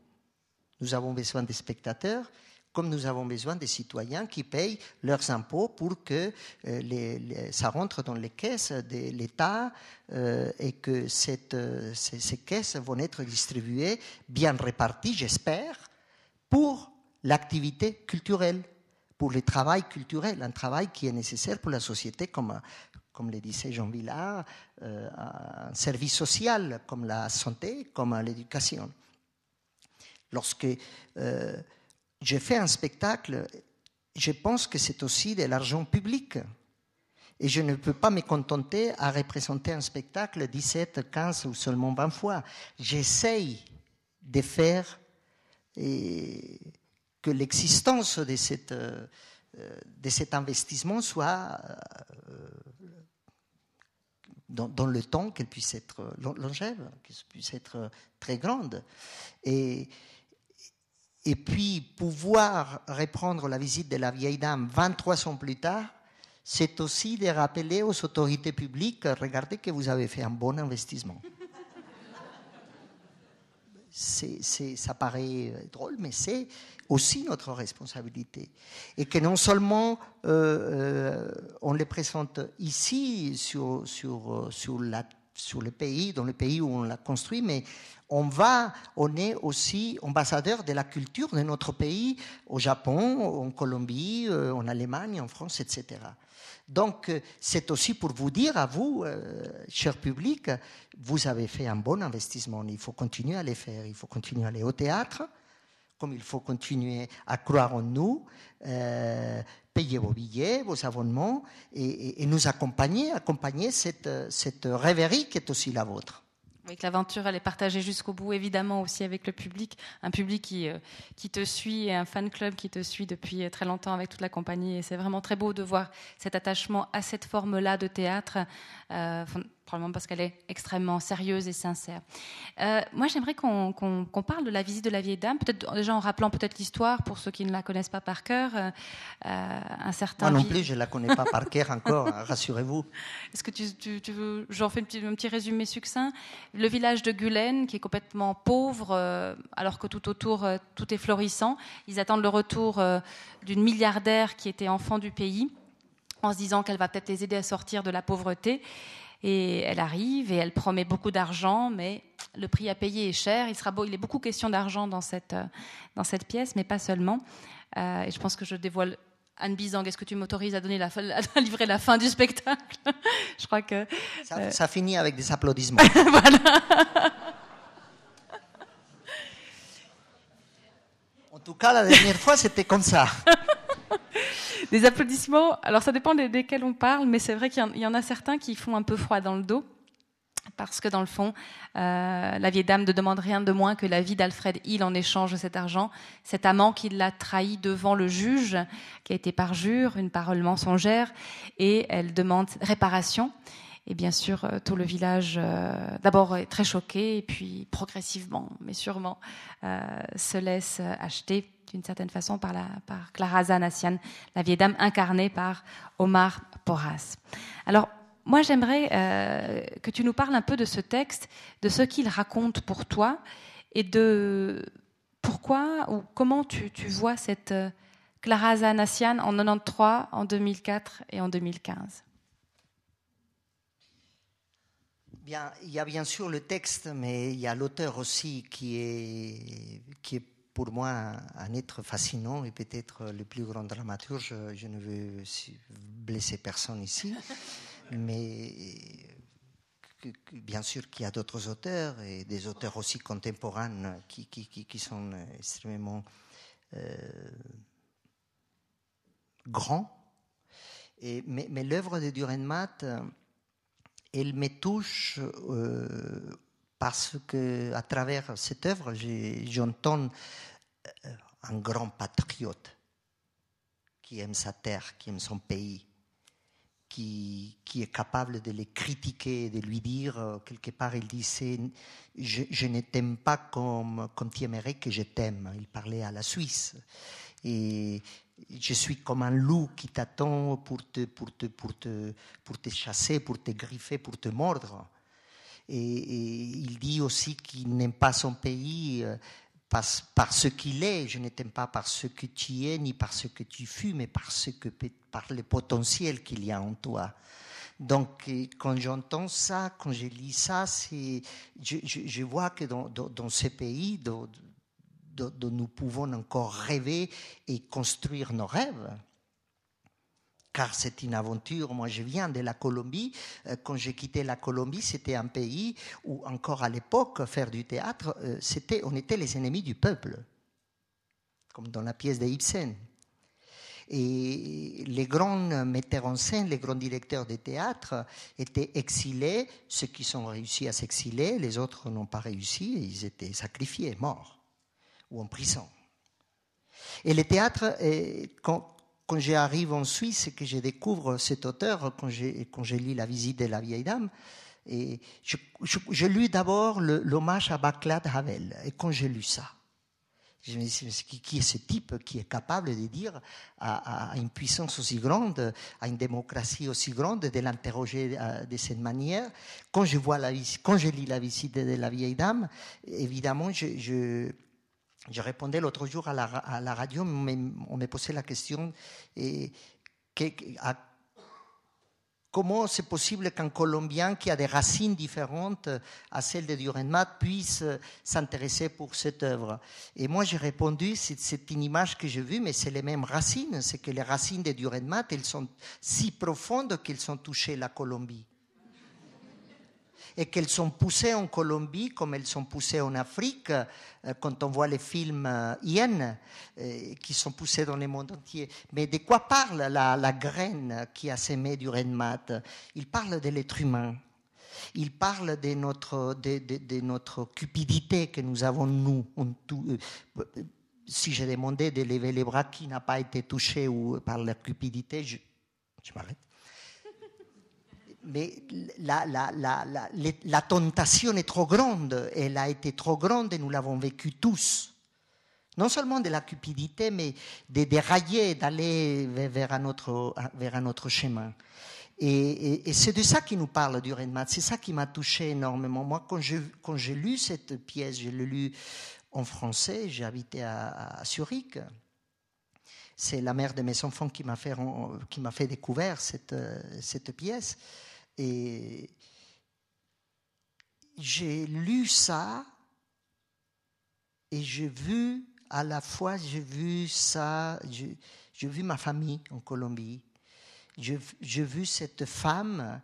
Nous avons besoin des spectateurs comme nous avons besoin des citoyens qui payent leurs impôts pour que ça rentre dans les caisses de l'État et que ces, ces caisses vont être distribuées, bien réparties, j'espère, pour l'activité culturelle pour le travail culturel, un travail qui est nécessaire pour la société, comme, comme le disait Jean Villard, euh, un service social comme la santé, comme l'éducation. Lorsque euh, je fais un spectacle, je pense que c'est aussi de l'argent public. Et je ne peux pas me contenter à représenter un spectacle 17, 15 ou seulement 20 fois. J'essaye de faire que l'existence de, cette, euh, de cet investissement soit dans, le temps, qu'elle puisse être longève, qu'elle puisse être très grande. Et, et puis pouvoir reprendre la visite de la vieille dame 23 ans plus tard, c'est aussi de rappeler aux autorités publiques, regardez que vous avez fait un bon investissement c'est, ça paraît euh, drôle, mais c'est aussi notre responsabilité. Et que non seulement euh, euh, on les présente ici sur, sur, sur, la, sur le pays, dans le pays où on l'a construit, mais on va, on est aussi ambassadeur de la culture de notre pays au Japon, en Colombie, en Allemagne, en France, etc. Donc, euh, c'est aussi pour vous dire à vous, euh, cher public, vous avez fait un bon investissement. Il faut continuer à les faire. Il faut continuer à aller au théâtre, comme il faut continuer à croire en nous, euh, payer vos billets, vos abonnements et, nous accompagner, accompagner cette, cette rêverie qui est aussi la vôtre. Avec l'aventure, elle est partagée jusqu'au bout, évidemment aussi avec le public, un public qui, euh, te suit et un fan club qui te suit depuis euh, très longtemps avec toute la compagnie. Et c'est vraiment très beau de voir cet attachement à cette forme-là de théâtre. Euh, probablement parce qu'elle est extrêmement sérieuse et sincère. Euh, moi, j'aimerais qu'on parle de la visite de la vieille dame, peut-être déjà en rappelant peut-être l'histoire pour ceux qui ne la connaissent pas par cœur. Euh, euh, un certain. Moi non plus, je ne la connais pas par cœur encore, rassurez-vous. Est-ce que tu, tu, veux, j'en fais un petit, un petit, résumé succinct. Le village de Gulen, qui est complètement pauvre, alors que tout autour, tout est florissant. Ils attendent le retour d'une milliardaire qui était enfant du pays en se disant qu'elle va peut-être les aider à sortir de la pauvreté. Et elle arrive et elle promet beaucoup d'argent, mais le prix à payer est cher. Il, sera beau, il est beaucoup question d'argent dans cette, euh, dans cette pièce, mais pas seulement. Euh, et je pense que je dévoile Anne Bizang, est-ce que tu m'autorises à, donner la, à livrer la fin du spectacle? Je crois que. Ça, euh, ça, finit avec des applaudissements. voilà. En tout cas, la dernière fois, c'était comme ça. Des applaudissements. Alors ça dépend desquels on parle, mais c'est vrai qu'il y, en a certains qui font un peu froid dans le dos. Parce que dans le fond, euh, la vieille dame ne demande rien de moins que la vie d'Alfred Hill en échange de cet argent. Cet amant qui l'a trahi devant le juge, qui a été parjure, une parole mensongère, et elle demande réparation. Et bien sûr, euh, tout le village, euh, d'abord est très choqué, et puis progressivement, mais sûrement, se laisse acheter d'une certaine façon par, la, par Clara la vieille dame incarnée par Omar Porras. Alors, moi, j'aimerais euh, que tu nous parles un peu de ce texte, de ce qu'il raconte pour toi et de pourquoi ou comment tu, vois cette euh, Clara Zanassian en 93, en 2004 et en 2015. Bien, il y a bien sûr le texte, mais il y a l'auteur aussi qui est, qui est pour moi un être fascinant et peut-être le plus grand dramaturge. Je ne veux blesser personne ici, mais bien sûr qu'il y a d'autres auteurs et des auteurs aussi contemporains qui, qui, qui, sont extrêmement euh, grands. Et, mais, mais l'œuvre de Durenmat, elle me touche euh, parce que à travers cette œuvre, j'entends euh, un grand patriote qui aime sa terre, qui aime son pays, qui, est capable de les critiquer, de lui dire, euh, quelque part, il disait, je, je ne t'aime pas comme, comme tu aimerais que je t'aime. Il parlait à la Suisse. Et je suis comme un loup qui t'attend pour te, pour, te, pour, te, pour te chasser, pour te griffer, pour te mordre. Et, il dit aussi qu'il n'aime pas son pays euh, par, par ce qu'il est. Je ne t'aime pas par ce que tu es, ni par ce que tu fus, mais par, ce que, par le potentiel qu'il y a en toi. Donc, quand j'entends ça, quand je lis ça, je, je, je, vois que dans, dans, dans ce pays dont, nous pouvons encore rêver et construire nos rêves, car c'est une aventure. Moi, je viens de la Colombie. Euh, quand j'ai quitté la Colombie, c'était un pays où, encore à l'époque, faire du théâtre, euh, c'était, on était les ennemis du peuple, comme dans la pièce de Ibsen. Et les grands metteurs en scène, les grands directeurs de théâtre étaient exilés. Ceux qui sont réussi à s'exiler, les autres n'ont pas réussi ils étaient sacrifiés, morts ou en prison. Et le théâtre, quand, j'arrive en Suisse et que je découvre cet auteur, quand j'ai, quand j'ai lu La visite de la vieille dame, et je, je, lu d'abord l'hommage à Baclav Havel. Et quand j'ai lu ça, je me dis, qui est ce type qui est capable de dire à, une puissance aussi grande, à une démocratie aussi grande, de l'interroger euh, de cette manière? Quand je, vois la, quand je lis la visite de la vieille dame, évidemment, je je répondais l'autre jour à la, à radio, on me posait la question et, comment c'est possible qu'un Colombien qui a des racines différentes à celles de Durenmat puisse s'intéresser pour cette œuvre? Et moi, j'ai répondu, c'est une image que j'ai vue, mais c'est les mêmes racines. C'est que les racines de Durenmat, elles sont si profondes qu'elles ont touché la Colombie et qu'elles sont poussées en Colombie comme elles sont poussées en Afrique, euh, quand on voit les films euh, Yen, euh, qui sont poussés dans le monde entier. Mais de quoi parle la, graine qui a sémé du Renmat Il parle de l'être humain. Il parle de notre, de, notre cupidité que nous avons, nous. si j'ai demandé de lever les bras qui n'a pas été touché ou par la cupidité, je, je m'arrête mais la, la, la, la, tentation est trop grande, elle a été trop grande et nous l'avons vécu tous. Non seulement de la cupidité, mais de dérailler, d'aller vers un autre, vers un autre chemin. Et, c'est de ça qu'il nous parle du Renmat. C'est ça qui m'a touché énormément. Moi, quand j'ai lu cette pièce, je l'ai lu en français, j'ai habité à, à Zurich. C'est la mère de mes enfants qui m'a fait, fait découvrir cette, cette pièce. Et j'ai lu ça et j'ai vu, à la fois, j'ai vu ça, j'ai vu ma famille en Colombie, j'ai vu cette femme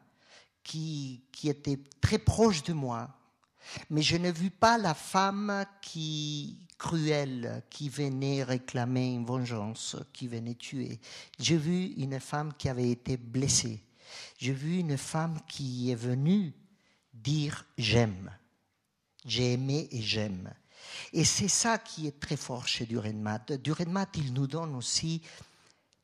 qui, qui était très proche de moi, mais je n'ai vu pas la femme qui cruelle qui venait réclamer une vengeance, qui venait tuer. J'ai vu une femme qui avait été blessée j'ai vu une femme qui est venue dire j'aime. J'ai aimé et j'aime. Et c'est ça qui est très fort chez Durenmat. Durenmat, il nous donne aussi,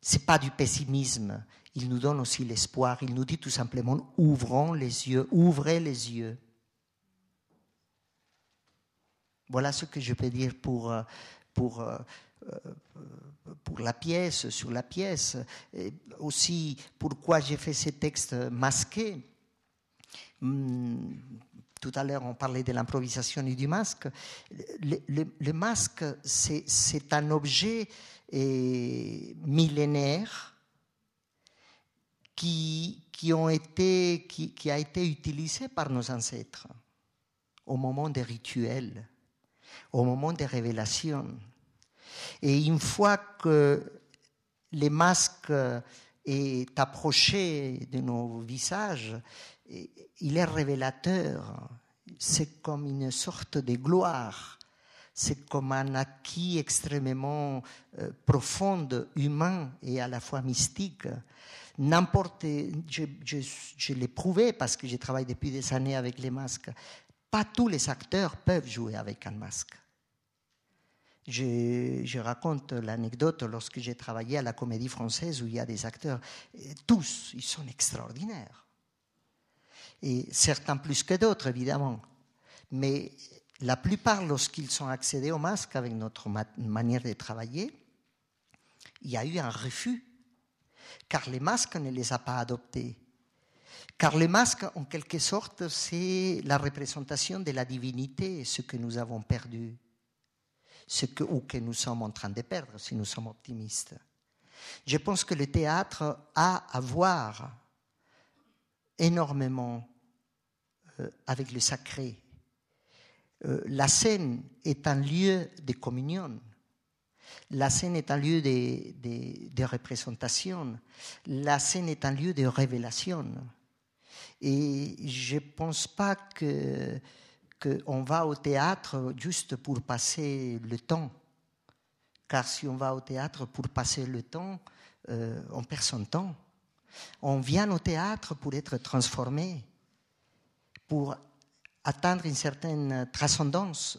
c'est pas du pessimisme, il nous donne aussi l'espoir. Il nous dit tout simplement ouvrons les yeux, ouvrez les yeux. Voilà ce que je peux dire pour, pour euh, pour la pièce, sur la pièce, aussi pourquoi j'ai fait ces textes masqués. Hmm, tout à l'heure, on parlait de l'improvisation et du masque. Le, masque, c'est un objet millénaire été, qui, qui a été utilisé par nos ancêtres au moment des rituels, au moment des révélations et une fois que les masques est approché de nos visages, il est révélateur. C'est comme une sorte de gloire. C'est comme un acquis extrêmement euh, profond, humain et à la fois mystique. N'importe, je, je, l'ai prouvé parce que je travaille depuis des années avec les masques. Pas tous les acteurs peuvent jouer avec un masque. Je, raconte l'anecdote lorsque j'ai travaillé à la comédie française où il y a des acteurs, tous, ils sont extraordinaires. Et certains plus que d'autres, évidemment. Mais la plupart, lorsqu'ils sont accédés au masque avec notre manière de travailler, il y a eu un refus, car les masques ne les a pas adoptés. Car les masques, en quelque sorte, c'est la représentation de la divinité, ce que nous avons perdu. Ce que, ou que nous sommes en train de perdre si nous sommes optimistes. Je pense que le théâtre a à voir énormément euh, avec le sacré. Euh, la scène est un lieu de communion. La scène est un lieu de, de représentation. La scène est un lieu de révélation. Et je ne pense pas que qu'on va au théâtre juste pour passer le temps. Car si on va au théâtre pour passer le temps, euh, on perd son temps. On vient au théâtre pour être transformé, pour atteindre une certaine transcendance.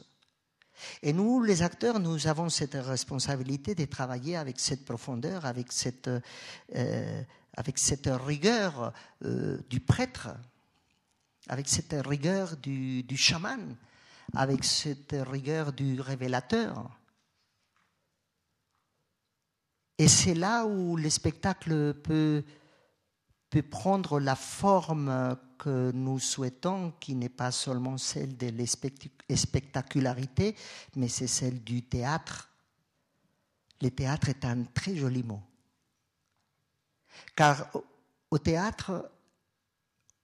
Et nous, les acteurs, nous avons cette responsabilité de travailler avec cette profondeur, avec cette, euh, rigueur euh, du prêtre, avec cette rigueur du, chaman, avec cette rigueur du révélateur. Et c'est là où le spectacle peut, peut prendre la forme que nous souhaitons, qui n'est pas seulement celle de la spectacularité, mais c'est celle du théâtre. Le théâtre est un très joli mot. Car au théâtre,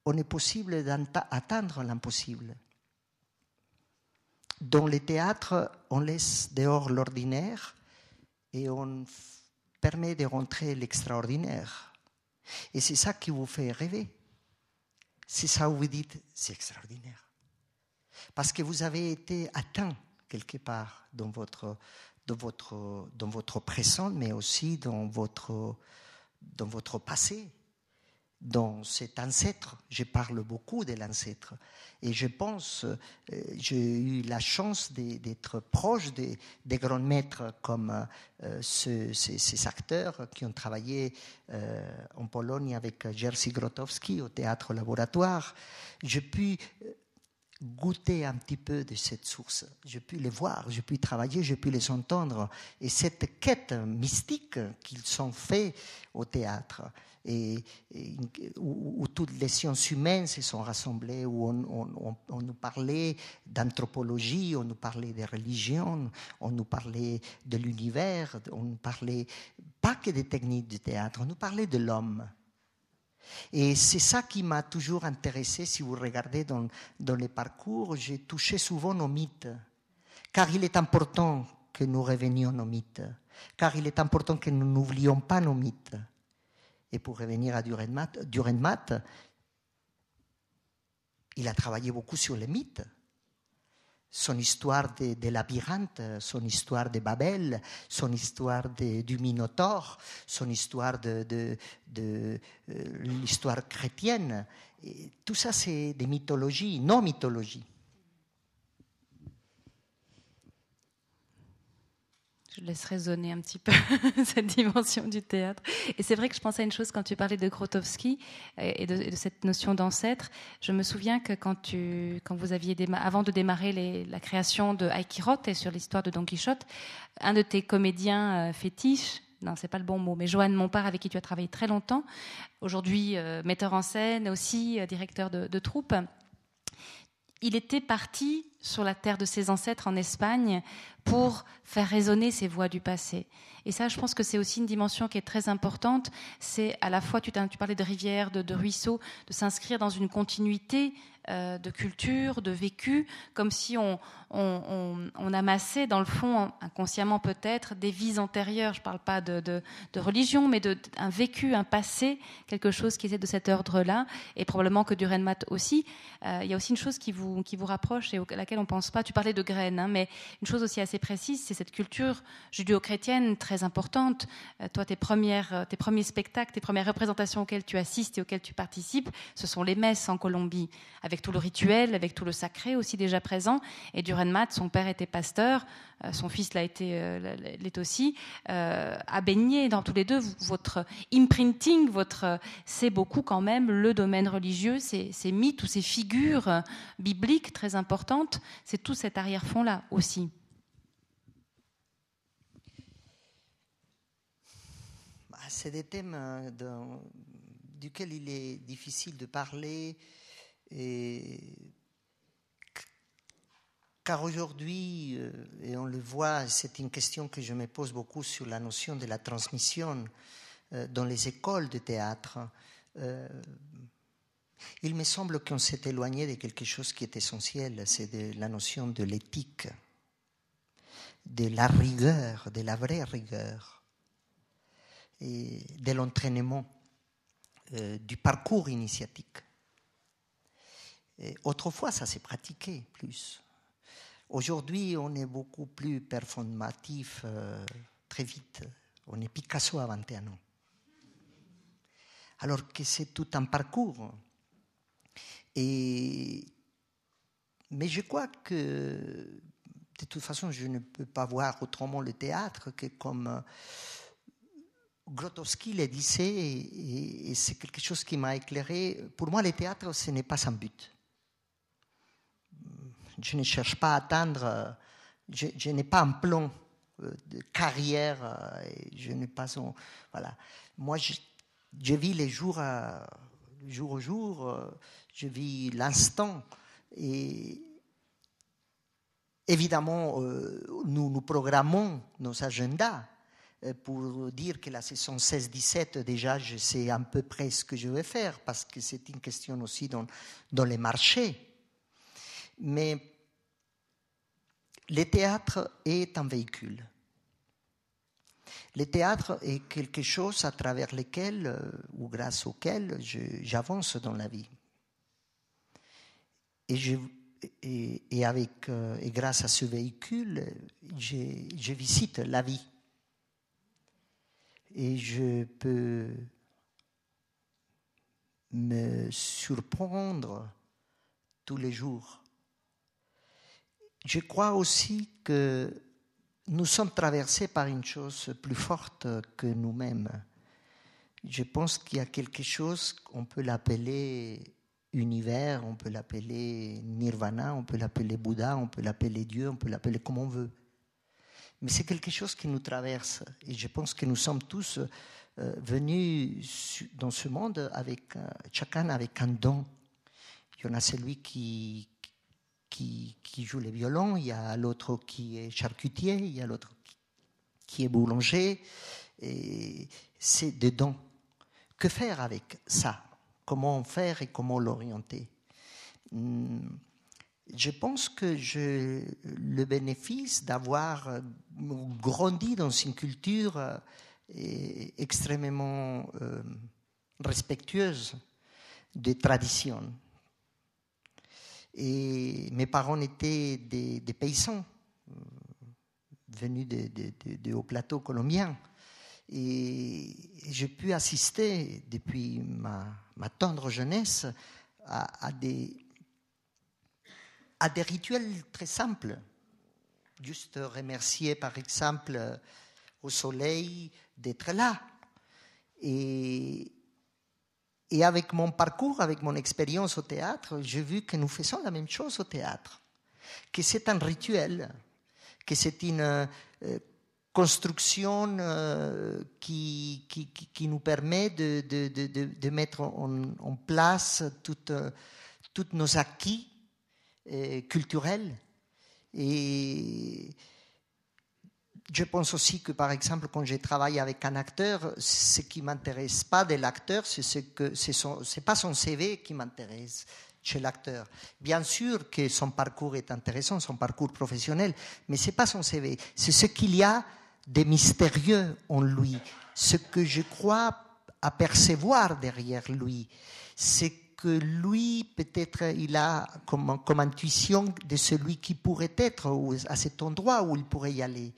on est possible d'atteindre l'impossible. Dans les théâtres, on laisse dehors l'ordinaire et on permet de rentrer l'extraordinaire. Et c'est ça qui vous fait rêver. C'est ça où vous dites, c'est extraordinaire. Parce que vous avez été atteint quelque part dans votre, dans votre, dans votre présent, mais aussi dans votre, dans votre passé dans cet ancêtre. Je parle beaucoup de l'ancêtre. Et je pense, euh, j'ai eu la chance d'être proche des, grands maîtres comme euh, ces, acteurs qui ont travaillé euh, en Pologne avec Jerzy Grotowski au théâtre laboratoire. J'ai pu goûter un petit peu de cette source. J'ai pu les voir, j'ai pu travailler, j'ai pu les entendre. Et cette quête mystique qu'ils ont fait au théâtre, et, où, toutes les sciences humaines se sont rassemblées, où on, nous parlait d'anthropologie, on nous parlait de religion, on nous parlait de l'univers, on nous parlait pas que des techniques du théâtre, on nous parlait de l'homme. Et c'est ça qui m'a toujours intéressé. Si vous regardez dans, dans les parcours, j'ai touché souvent aux mythes. Car il est important que nous revenions aux mythes. Car il est important que nous n'oublions pas nos mythes. Et pour revenir à Durenmat, il a travaillé beaucoup sur les mythes. Son histoire de, labyrinthe, son histoire de Babel, son histoire du Minotaure, son histoire de, euh, l'histoire chrétienne. tout ça, c'est des mythologies, non mythologies. Je laisse résonner un petit peu cette dimension du théâtre. Et c'est vrai que je pensais à une chose quand tu parlais de Grotowski et de, cette notion d'ancêtre. Je me souviens que quand, tu, quand vous aviez avant de démarrer la création de Aikirot et sur l'histoire de Don Quichotte, un de tes comédiens euh, fétiches, non, c'est pas le bon mot, mais Joanne Montpart, avec qui tu as travaillé très longtemps, aujourd'hui euh, metteur en scène, aussi euh, directeur de, de troupe, il était parti sur la terre de ses ancêtres en Espagne pour faire résonner ces voix du passé. Et ça, je pense que c'est aussi une dimension qui est très importante. C'est à la fois, tu, parlais de rivières, de, ruisseaux, de s'inscrire dans une continuité euh, de culture, de vécu, comme si on, amassait dans le fond, inconsciemment peut-être, des vies antérieures. Je ne parle pas de, religion, mais d'un vécu, un passé, quelque chose qui est de cet ordre-là, et probablement que du Renmat aussi. Euh, il y a aussi une chose qui vous, qui vous rapproche et à laquelle on ne pense pas. Tu parlais de graines, hein, mais une chose aussi assez précise, c'est cette culture judéo-chrétienne très importante. Euh, toi, tes, premières, tes premiers spectacles, tes premières représentations auxquelles tu assistes et auxquelles tu participes, ce sont les messes en Colombie, avec tout le rituel, avec tout le sacré aussi déjà présent. Et Durenmat, son père était pasteur, euh, son fils l'a été, euh, l'est aussi, euh, a baigné dans tous les deux. Votre imprinting, votre, c'est beaucoup quand même le domaine religieux, ces, ces mythes ou ces figures bibliques très importantes. C'est tout cet arrière-fond-là aussi. C'est des thèmes duquel il est difficile de parler car aujourd'hui, euh, et on le voit, c'est une question que je me pose beaucoup sur la notion de la transmission euh, dans les écoles de théâtre. Euh, il me semble qu'on s'est éloigné de quelque chose qui est essentiel, c'est de la notion de l'éthique, de la rigueur, de la vraie rigueur, de l'entraînement, du parcours initiatique. autrefois, ça s'est pratiqué plus. Aujourd'hui, on est beaucoup plus performatif euh, très vite. On est Picasso à 21 ans. Alors que c'est tout un parcours. Et, mais je crois que, de toute façon, je ne peux pas voir autrement le théâtre que comme euh, Grotowski le disait, et, c'est quelque chose qui m'a éclairé. Pour moi, le théâtre, ce n'est pas un but je ne cherche pas à atteindre, euh, je, n'ai pas un plan euh, de carrière, euh, je n'ai pas son, voilà. Moi, je, vis les jours, jour au jour, je vis l'instant et évidemment, nous nous programmons nos agendas pour dire que la saison 16-17, déjà, je sais à peu près ce que je vais faire, parce que c'est une question aussi dans, dans les marchés. Mais le théâtre est un véhicule. Le théâtre est quelque chose à travers lequel euh, ou grâce auquel j'avance dans la vie. Et, avec, euh, et grâce à ce véhicule, je visite la vie. Et je peux me surprendre tous les jours je crois aussi que nous sommes traversés par une chose plus forte que nous-mêmes. Je pense qu'il y a quelque chose, on peut l'appeler univers, on peut l'appeler nirvana, on peut l'appeler Bouddha, on peut l'appeler Dieu, on peut l'appeler comme on veut. Mais c'est quelque chose qui nous traverse. Et je pense que nous sommes tous euh, venus dans ce monde avec, euh, chacun avec un don. Il y en a celui qui, qui, joue les violons, il y a l'autre qui est charcutier, il y a l'autre qui est boulanger. Et c'est dedans. Que faire avec ça? Comment faire et comment l'orienter? Hmm, Je pense que j'ai le bénéfice d'avoir grandi dans une culture euh, extrêmement euh, respectueuse des traditions et mes parents étaient des, paysans euh, venus de, de, haut plateau colombien. Et j'ai pu assister depuis ma, tendre jeunesse à, des, à des rituels très simples. Juste remercier par exemple au soleil d'être là. Et, et avec mon parcours, avec mon expérience au théâtre, j'ai vu que nous faisons la même chose au théâtre, que c'est un rituel, que c'est une euh, construction euh, qui, qui, qui, nous permet de, de, de, de mettre en, place toutes, toutes nos acquis euh, culturels. Et je pense aussi que, par exemple, quand je travaille avec un acteur, ce qui m'intéresse pas de l'acteur, c'est ce que c'est pas son CV qui m'intéresse chez l'acteur. Bien sûr que son parcours est intéressant, son parcours professionnel, mais c'est pas son CV. C'est ce qu'il y a de mystérieux en lui, ce que je crois apercevoir derrière lui. C'est que lui, peut-être, il a comme, intuition de celui qui pourrait être à cet endroit où il pourrait y aller.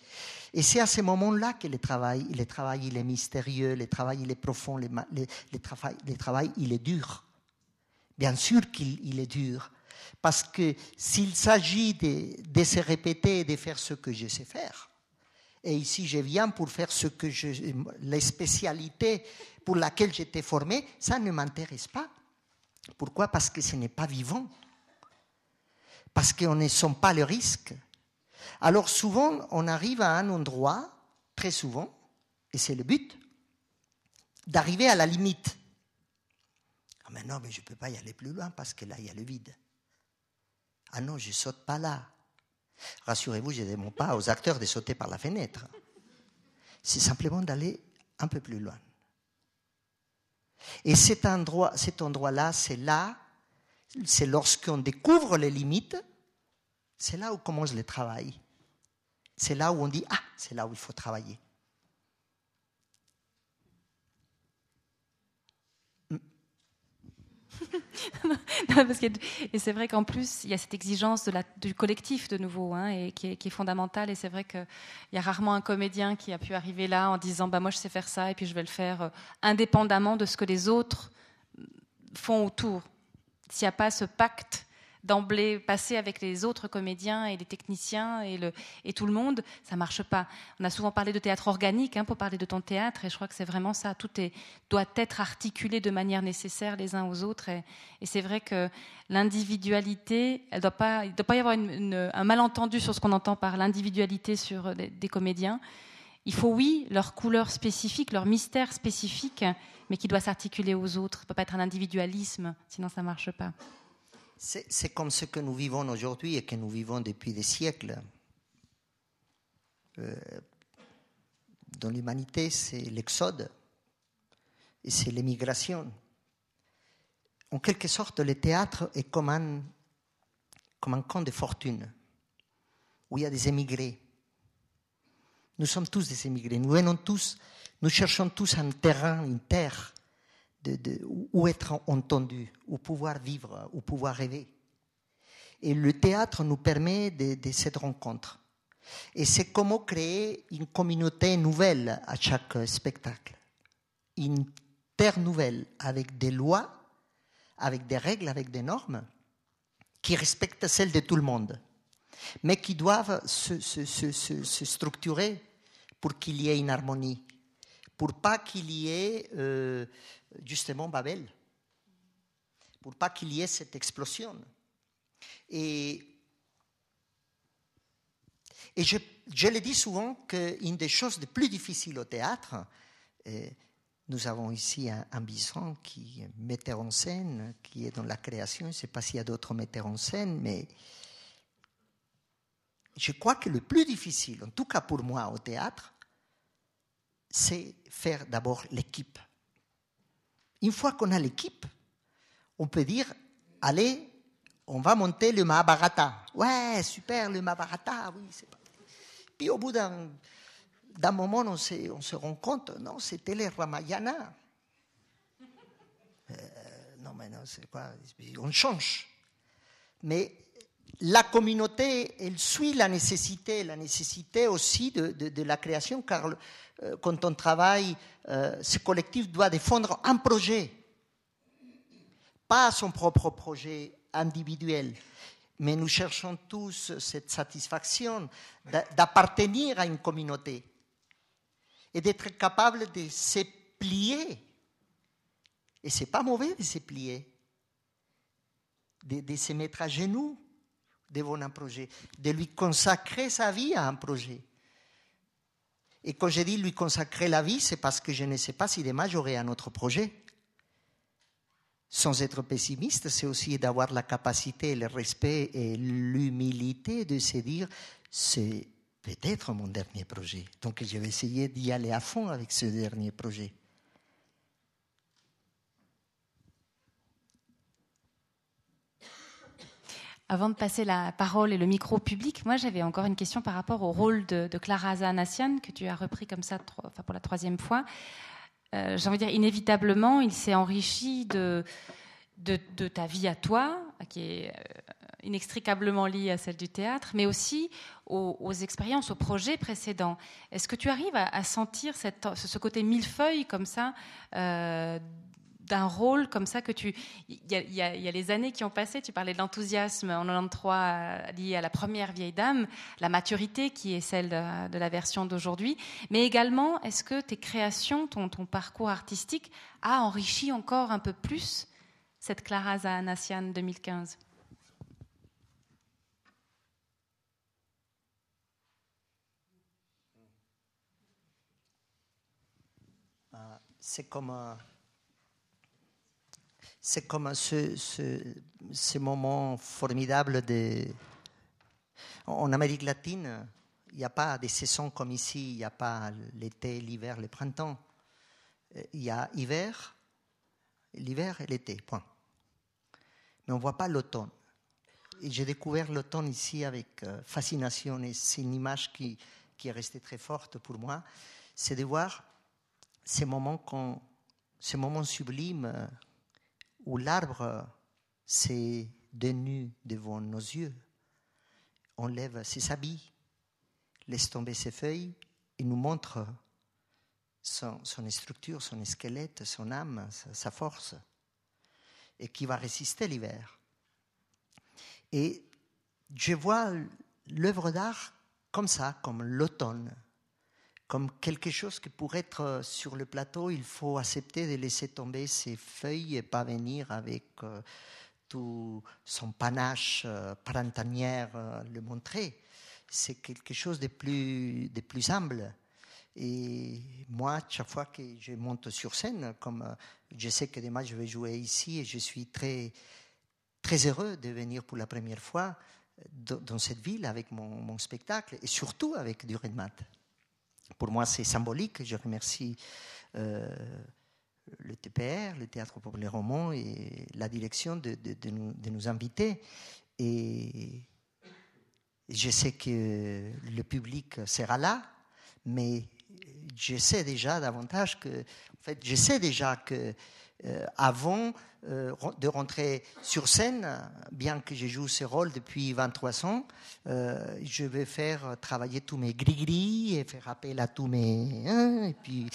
Et c'est à ce moment-là que le travail, le travail, il est mystérieux, le travail, il est profond, le, travail, le travail, il est dur. Bien sûr qu'il est dur. Parce que s'il s'agit de, se répéter et de faire ce que je sais faire, et ici je viens pour faire ce que je, les spécialités pour lesquelles j'étais formé, ça ne m'intéresse pas. Pourquoi? Parce que ce n'est pas vivant. Parce qu'on ne sent pas le risque. Alors souvent, on arrive à un endroit, très souvent, et c'est le but, d'arriver à la limite. Ah mais non, mais je ne peux pas y aller plus loin parce que là, il y a le vide. Ah non, je ne saute pas là. Rassurez-vous, je ne demande pas aux acteurs de sauter par la fenêtre. C'est simplement d'aller un peu plus loin. Et cet endroit, cet endroit-là, c'est là, c'est lorsqu'on découvre les limites, c'est là où commence le travail. C'est là où on dit, ah, c'est là où il faut travailler. parce que, et c'est vrai qu'en plus, il y a cette exigence de la, du collectif de nouveau, hein, et qui est, qui fondamentale. Et c'est vrai qu'il y a rarement un comédien qui a pu arriver là en disant bah, Moi, je sais faire ça, et puis je vais le faire euh, indépendamment de ce que les autres font autour. S'il n'y a pas ce pacte d'emblée passer avec les autres comédiens et les techniciens et, tout le monde, ça marche pas. On a souvent parlé de théâtre organique hein, pour parler de ton théâtre, et je crois que c'est vraiment ça. Tout est, doit être articulé de manière nécessaire les uns aux autres, et, c'est vrai que l'individualité, il ne doit pas y avoir un malentendu sur ce qu'on entend par l'individualité sur des, comédiens. Il faut, oui, leur couleur spécifique, leur mystère spécifique, mais qui doit s'articuler aux autres. Ça ne peut pas être un individualisme, sinon ça ne marche pas. C'est comme ce que nous vivons aujourd'hui et que nous vivons depuis des siècles. Euh, dans l'humanité, c'est l'exode et c'est l'émigration. En quelque sorte, le théâtre est comme un, comme un camp de fortune où il y a des émigrés. Nous sommes tous des émigrés. Nous venons tous, nous cherchons tous un terrain, une terre de, où être entendu, où pouvoir vivre, où pouvoir rêver. Et le théâtre nous permet de, cette rencontre. Et c'est comment créer une communauté nouvelle à chaque spectacle. Une terre nouvelle avec des lois, avec des règles, avec des normes qui respectent celles de tout le monde, mais qui doivent se, se structurer pour qu'il y ait une harmonie, pour pas qu'il y ait euh, justement Babel, pour pas qu'il y ait cette explosion. Et, je le dis souvent qu'une des choses les plus difficiles au théâtre, euh, nous avons ici un, un, bison qui est metteur en scène, qui est dans la création, je ne sais pas s'il y a d'autres metteurs en scène, mais je crois que le plus difficile, en tout cas pour moi au théâtre, c'est faire d'abord l'équipe. Une fois qu'on a l'équipe, on peut dire, allez, on va monter le Mahabharata. Ouais, super, le Mahabharata, oui. Pas... Puis au bout d'un, moment, on se, rend compte, non, c'était le Ramayana. Euh, non, mais non, c'est quoi? On change. Mais la communauté, elle suit la nécessité, la nécessité aussi de, la création, car euh, quand on travaille, euh, ce collectif doit défendre un projet, pas son propre projet individuel. Mais nous cherchons tous cette satisfaction d'appartenir à une communauté et d'être capable de se plier. Et c'est pas mauvais de se plier, de se mettre à genoux devant un projet, de lui consacrer sa vie à un projet. Et quand je dis lui consacrer la vie, c'est parce que je ne sais pas si demain j'aurai un autre projet. Sans être pessimiste, c'est aussi d'avoir la capacité, le respect et l'humilité de se dire, c'est peut-être mon dernier projet. Donc je vais essayer d'y aller à fond avec ce dernier projet. Avant de passer la parole et le micro public, moi j'avais encore une question par rapport au rôle de, Clara Zanassian que tu as repris comme ça enfin, pour la troisième fois. Euh, J'ai envie de dire, inévitablement, il s'est enrichi de, de, ta vie à toi, qui est euh, inextricablement liée à celle du théâtre, mais aussi aux, expériences, aux projets précédents. Est-ce que tu arrives à, sentir ce côté millefeuille comme ça euh, d'un rôle comme ça que tu. Il y, a, les années qui ont passé, tu parlais de l'enthousiasme en 93 euh, lié à la première vieille dame, la maturité qui est celle de, la version d'aujourd'hui, mais également, est-ce que tes créations, ton, parcours artistique a enrichi encore un peu plus cette Clara Zahanassian 2015 ah, C'est comme c'est comme ce, moment formidable de, En Amérique latine, il n'y a pas des saisons comme ici, il n'y a pas l'été, l'hiver, le printemps. Il y a hiver, l'hiver et l'été, point. Mais on ne voit pas l'automne. Et j'ai découvert l'automne ici avec euh, fascination et c'est une image qui, qui est restée très forte pour moi, c'est de voir ces moments, ces moments sublimes euh, où l'arbre s'est dénu devant nos yeux, on lève ses habits, laisse tomber ses feuilles et nous montre son, structure, son squelette, son âme, sa, force, et qui va résister l'hiver. Et je vois l'œuvre d'art comme ça, comme l'automne, comme quelque chose qui pour être sur le plateau, il faut accepter de laisser tomber ses feuilles et pas venir avec euh, tout son panache euh, printanière euh, le montrer. C'est quelque chose de plus, humble. Et moi, chaque fois que je monte sur scène, comme euh, je sais que demain je vais jouer ici et je suis très, très heureux de venir pour la première fois dans cette ville avec mon, spectacle et surtout avec du Redmat. Pour moi, c'est symbolique. Je remercie euh, le TPR, le Théâtre Populaire Roman et la direction de, nous, de, nous, inviter. Et je sais que le public sera là, mais je sais déjà davantage que, en fait, je sais déjà que euh, avant euh, de rentrer sur scène, bien que je joue ce rôle depuis 23 ans, euh, je vais faire travailler tous mes gris-gris et faire appel à tous mes... Hein, et puis,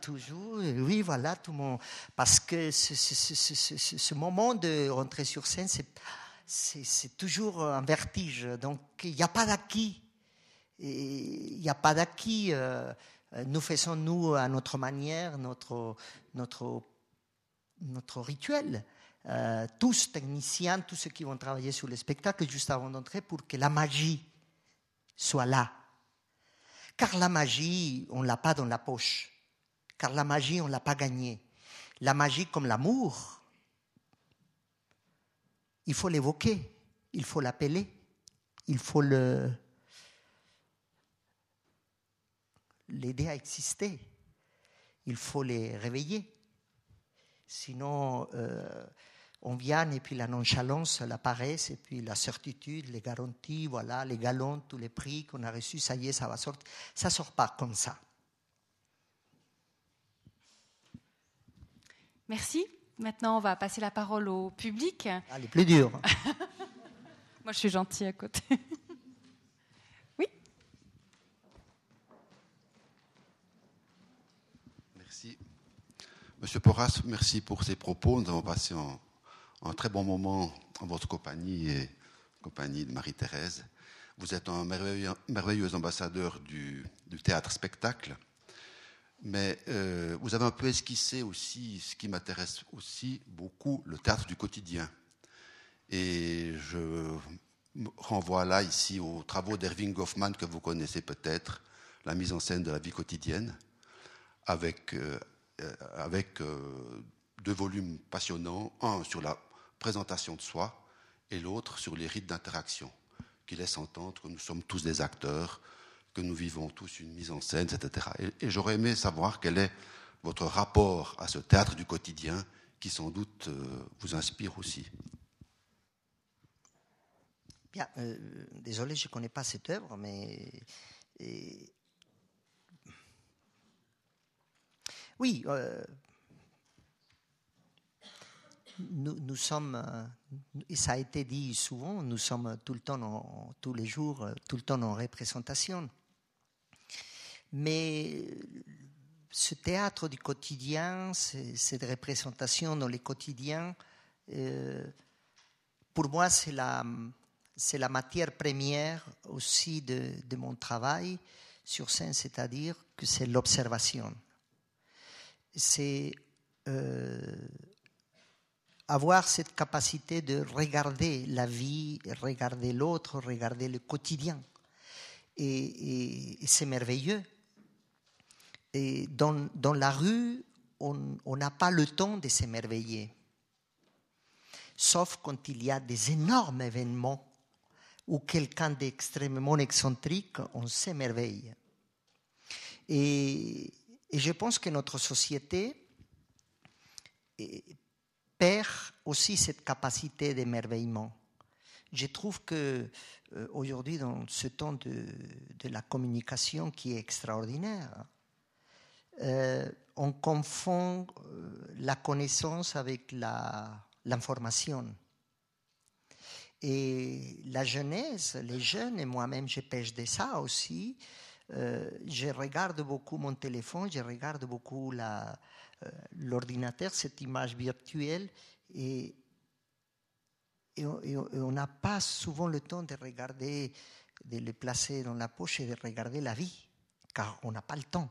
toujours, oui, voilà, tout mon... Parce que ce, ce moment de rentrer sur scène, c'est toujours un vertige. Donc, il n'y a pas d'acquis. Il n'y a pas d'acquis. nous faisons, nous, à notre manière, notre, notre notre rituel. Euh, tous techniciens, tous ceux qui vont travailler sur le spectacle juste avant d'entrer pour que la magie soit là. Car la magie, on ne l'a pas dans la poche. Car la magie, on ne l'a pas gagnée. La magie comme l'amour, il faut l'évoquer, il faut l'appeler, il faut l'aider à exister, il faut les réveiller. Sinon, euh, on vient et puis la nonchalance, la paresse, et puis la certitude, les garanties, voilà, les galons, tous les prix qu'on a reçus, ça y est, ça va sortir. Ça ne sort pas comme ça. Merci. Maintenant, on va passer la parole au public. Allez, plus dur. Moi, je suis gentille à côté. Monsieur Porras, merci pour ces propos. Nous avons passé un, très bon moment en votre compagnie et compagnie de Marie-Thérèse. Vous êtes un merveilleux, ambassadeur du, théâtre-spectacle, mais euh, vous avez un peu esquissé aussi ce qui m'intéresse aussi beaucoup, le théâtre du quotidien. Et je renvoie là ici aux travaux d'Erving Goffman que vous connaissez peut-être, la mise en scène de la vie quotidienne, avec euh, avec euh, deux volumes passionnants, un sur la présentation de soi et l'autre sur les rites d'interaction, qui laissent entendre que nous sommes tous des acteurs, que nous vivons tous une mise en scène, etc. Et, j'aurais aimé savoir quel est votre rapport à ce théâtre du quotidien qui sans doute euh, vous inspire aussi. Bien, désolé, je ne connais pas cette œuvre, mais Oui, euh, nous, sommes, euh, et ça a été dit souvent, nous sommes tout le temps, tous les jours, euh, tout le temps en représentation. Mais ce théâtre du quotidien, cette représentation dans le quotidien, pour moi, c'est la, matière première aussi de, de mon travail sur scène, c'est-à-dire que c'est l'observation c'est euh, avoir cette capacité de regarder la vie, regarder l'autre, regarder le quotidien. Et, c'est merveilleux. Et dans, dans la rue, on n'a pas le temps de s'émerveiller. Sauf quand il y a des énormes événements ou quelqu'un d'extrêmement excentrique, on s'émerveille. Et, et je pense que notre société perd aussi cette capacité d'émerveillement. Je trouve que euh, aujourd'hui, dans ce temps de, de, la communication qui est extraordinaire, euh, on confond euh, la connaissance avec l'information. Et la jeunesse, les jeunes, et moi-même je pêche de ça aussi, euh, je regarde beaucoup mon téléphone, je regarde beaucoup l'ordinateur, cette image virtuelle, et, on n'a pas souvent le temps de regarder, de les placer dans la poche et de regarder la vie, car on n'a pas le temps.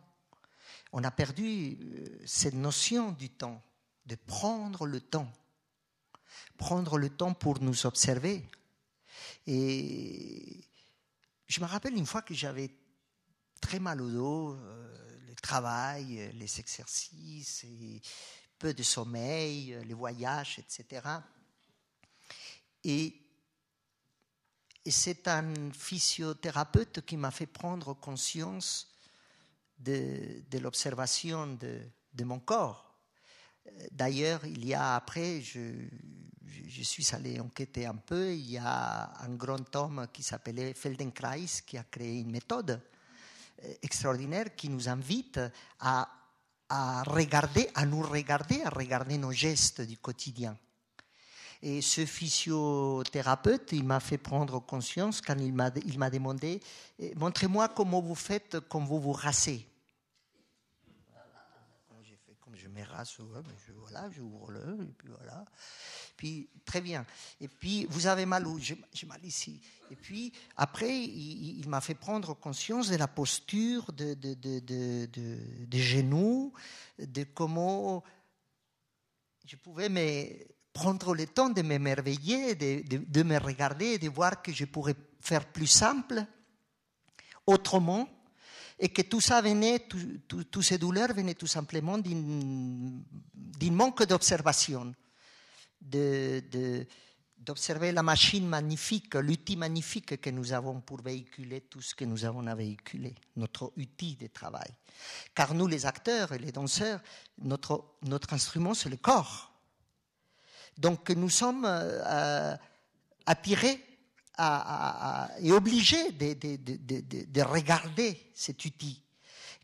On a perdu cette notion du temps, de prendre le temps prendre le temps pour nous observer. Et je me rappelle une fois que j'avais très mal au dos, euh, le travail, les exercices, peu de sommeil, les voyages, etc. Et, c'est un physiothérapeute qui m'a fait prendre conscience de, l'observation de, mon corps. D'ailleurs, il y a après, je, je, suis allé enquêter un peu, il y a un grand homme qui s'appelait Feldenkrais qui a créé une méthode euh, extraordinaire qui nous invite à, à regarder, à nous regarder, à regarder nos gestes du quotidien. Et ce physiothérapeute, il m'a fait prendre conscience quand il m'a, demandé eh, Montrez-moi comment vous faites quand vous vous rassez rase, je, voilà, le, et puis voilà. Puis, très bien. Et puis, vous avez mal où J'ai mal ici. Et puis, après, il, m'a fait prendre conscience de la posture, de, de, de, des genoux, de comment je pouvais me prendre le temps de m'émerveiller, de, me regarder, de voir que je pourrais faire plus simple, autrement et que tout ça venait, toutes ces douleurs venaient tout simplement d'un manque d'observation, d'observer la machine magnifique, l'outil magnifique que nous avons pour véhiculer tout ce que nous avons à véhiculer, notre outil de travail. Car nous, les acteurs et les danseurs, notre, instrument, c'est le corps. Donc nous sommes euh, attirés est obligé de, de, de, regarder cet outil.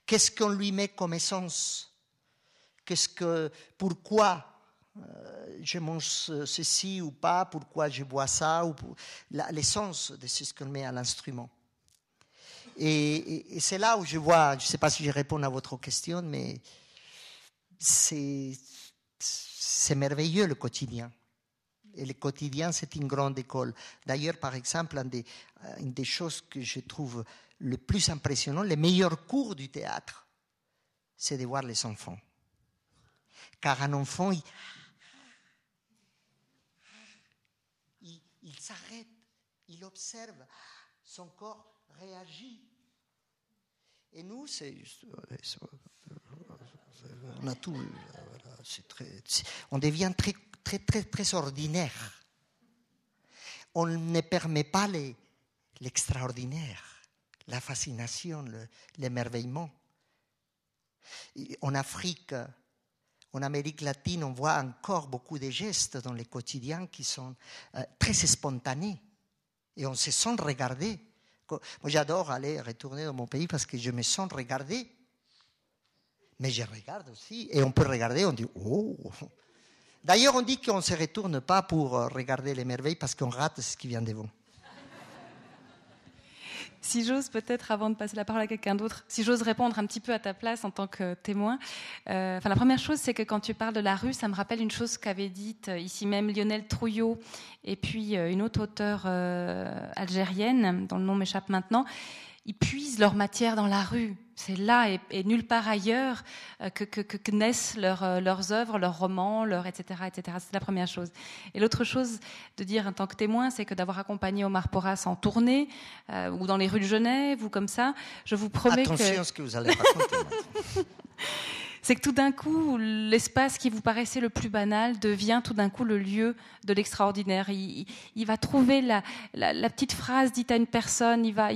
Qu'est-ce qu'on lui met comme essence? Qu'est-ce que, pourquoi euh, je mange ceci ou pas? Pourquoi je bois ça ou L'essence de ce qu'on met à l'instrument. Et, c'est là où je vois, je ne sais pas si je réponds à votre question, mais c'est merveilleux le quotidien et le quotidien, c'est une grande école. D'ailleurs, par exemple, une des, euh, une des, choses que je trouve le plus impressionnant, les meilleurs cours du théâtre, c'est de voir les enfants. Car un enfant, il, s'arrête, il observe, son corps réagit. Et nous, c'est on a tout. Très, on devient très très, très, très ordinaire. On ne permet pas l'extraordinaire, la fascination, l'émerveillement. En Afrique, en Amérique latine, on voit encore beaucoup de gestes dans les quotidiens qui sont euh, très spontanés et on se sent regardé. Moi, j'adore aller retourner dans mon pays parce que je me sens regardé. Mais je regarde aussi. Et on peut regarder, on dit Oh, D'ailleurs, on dit qu'on ne se retourne pas pour euh, regarder les merveilles parce qu'on rate ce qui vient devant. Si j'ose peut-être, avant de passer la parole à quelqu'un d'autre, si j'ose répondre un petit peu à ta place en tant que témoin, euh, enfin, la première chose, c'est que quand tu parles de la rue, ça me rappelle une chose qu'avait dite euh, ici même Lionel Trouillot et puis une autre auteure algérienne, dont le nom m'échappe maintenant. Ils puisent leur matière dans la rue. C'est là et, nulle part ailleurs euh, que, naissent euh, leurs œuvres, leurs romans, leurs etc. etc. C'est la première chose. Et l'autre chose de dire en tant que témoin, c'est que d'avoir accompagné Omar Porras en tournée euh, ou dans les rues de Genève ou comme ça, je vous promets Attention que... à ce que vous allez raconter. c'est que tout d'un coup, l'espace qui vous paraissait le plus banal devient tout d'un coup le lieu de l'extraordinaire. Il, va trouver la, petite phrase dite à une personne, il va,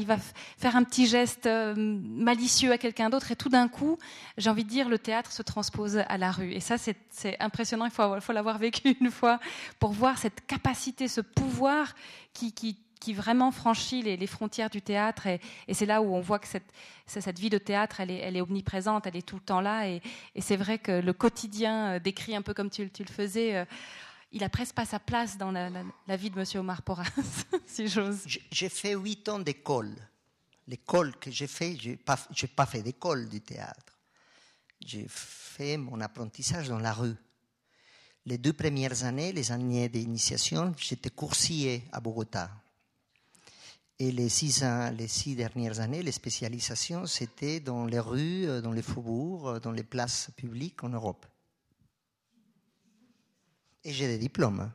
faire un petit geste euh, malicieux à quelqu'un d'autre, et tout d'un coup, j'ai envie de dire, le théâtre se transpose à la rue. Et ça, c'est impressionnant, il faut, faut l'avoir vécu une fois pour voir cette capacité, ce pouvoir qui, qui qui vraiment franchit les, frontières du théâtre. Et, c'est là où on voit que cette, vie de théâtre, elle est, omniprésente, elle est tout le temps là. Et, c'est vrai que le quotidien, euh, décrit un peu comme tu, le faisais, euh, il a presque pas sa place dans la, vie de M. Omar Porras, si j'ose. J'ai fait huit ans d'école. L'école que j'ai fait, je n'ai pas, pas fait d'école du théâtre. J'ai fait mon apprentissage dans la rue. Les deux premières années, les années d'initiation, j'étais coursier à Bogota. Et les six, les six dernières années, les spécialisations, c'était dans les rues, euh, dans les faubourgs, euh, dans les places publiques en Europe. Et j'ai des diplômes.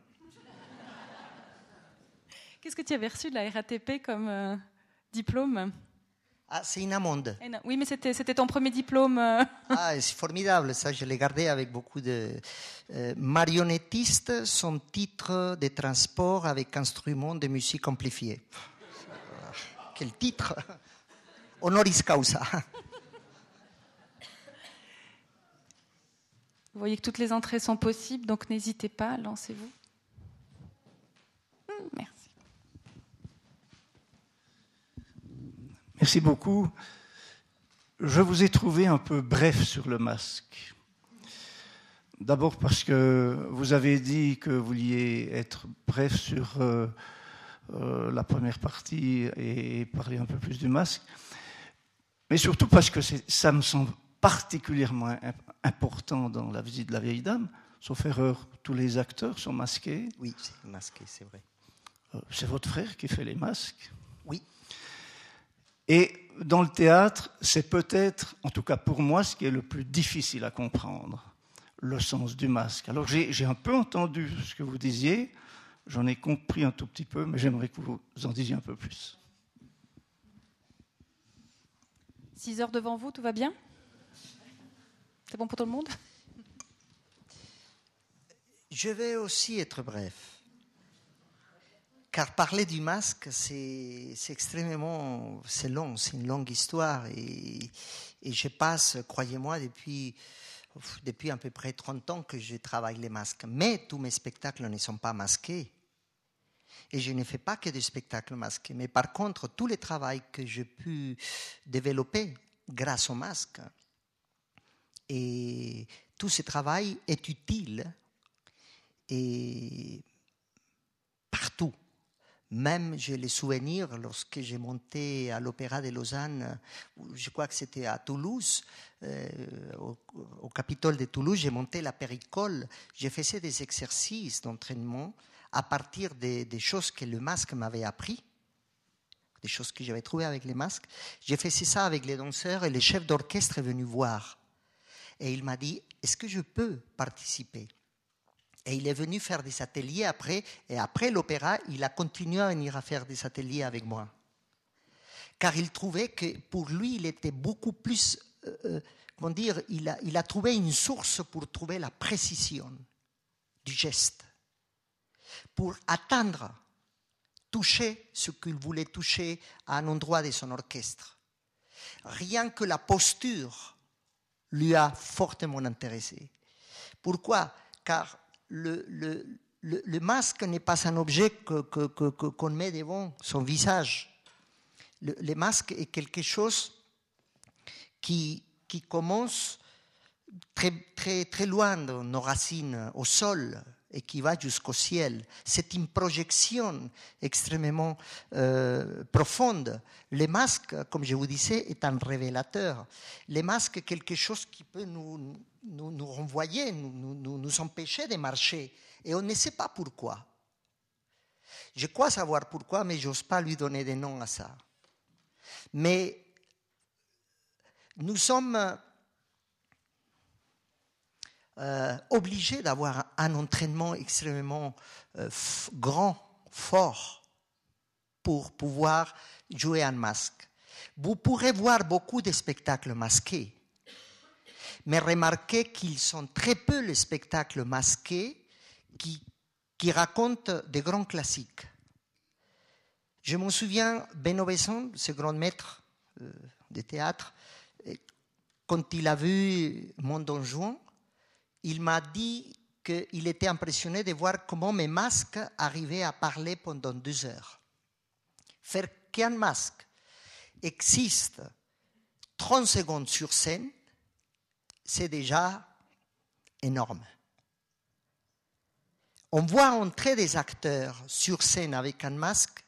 Qu'est-ce que tu avais reçu de la RATP comme euh, diplôme? Ah, c'est une amende. Oui, mais c'était, ton premier diplôme. Ah, c'est formidable, ça, je l'ai gardé avec beaucoup de. marionnettiste, son titre de transport avec instrument de musique amplifié quel titre Honoris causa. Vous voyez que toutes les entrées sont possibles, donc n'hésitez pas, lancez-vous. Hmm, merci. Merci beaucoup. Je vous ai trouvé un peu bref sur le masque. D'abord parce que vous avez dit que vous vouliez être bref sur euh, euh, la première partie et parler un peu plus du masque. Mais surtout parce que ça me semble particulièrement important dans la visite de la vieille dame. Sauf erreur, tous les acteurs sont masqués. Oui, c'est masqué, c'est vrai. Euh, c'est votre frère qui fait les masques Oui. Et dans le théâtre, c'est peut-être, en tout cas pour moi, ce qui est le plus difficile à comprendre, le sens du masque. Alors j'ai un peu entendu ce que vous disiez, J'en ai compris un tout petit peu, mais j'aimerais que vous en disiez un peu plus. Six heures devant vous, tout va bien? C'est bon pour tout le monde? Je vais aussi être bref. Car parler du masque, c'est extrêmement c'est long, c'est une longue histoire. Et, et je passe, croyez-moi, depuis, depuis à peu près 30 ans que je travaille les masques. Mais tous mes spectacles ne sont pas masqués. Et je ne fais pas que des spectacles masqués. Mais par contre, tout le travail que j'ai pu développer grâce au masque, et tout ce travail est utile et partout. Même j'ai les souvenirs lorsque j'ai monté à l'Opéra de Lausanne, je crois que c'était à Toulouse, euh, au, au, Capitole de Toulouse, j'ai monté la péricole, j'ai fait des exercices d'entraînement à partir des, choses que le masque m'avait appris, des choses que j'avais trouvées avec les masques. J'ai fait ça avec les danseurs et le chef d'orchestre est venu voir. Et il m'a dit, est-ce que je peux participer? Et il est venu faire des ateliers après, et après l'opéra, il a continué à venir faire des ateliers avec moi. Car il trouvait que pour lui, il était beaucoup plus, euh, euh, comment dire, il a trouvé une source pour trouver la précision du geste pour atteindre, toucher ce qu'il voulait toucher à un endroit de son orchestre. Rien que la posture lui a fortement intéressé. Pourquoi? Car le, masque n'est pas un objet qu'on que, que, met devant son visage. Le, masque est quelque chose qui, qui commence très, très, très loin de nos racines, au sol, et qui va jusqu'au ciel. C'est une projection extrêmement euh, profonde. Le masque, comme je vous disais, est un révélateur. Le masque est quelque chose qui peut nous, nous, renvoyer, nous, nous, nous empêcher de marcher. Et on ne sait pas pourquoi. Je crois savoir pourquoi, mais je n'ose pas lui donner des noms à ça. Mais nous sommes euh, obligé d'avoir un entraînement extrêmement euh, grand, fort, pour pouvoir jouer un masque. Vous pourrez voir beaucoup de spectacles masqués, mais remarquez qu'ils sont très peu les spectacles masqués qui, qui racontent des grands classiques. Je me souviens, Benoît ce grand maître euh, de théâtre, quand il a vu mon Don Juan, il m'a dit qu'il était impressionné de voir comment mes masques arrivaient à parler pendant deux heures. Faire qu'un masque existe 30 secondes sur scène, c'est déjà énorme. On voit entrer des acteurs sur scène avec un masque,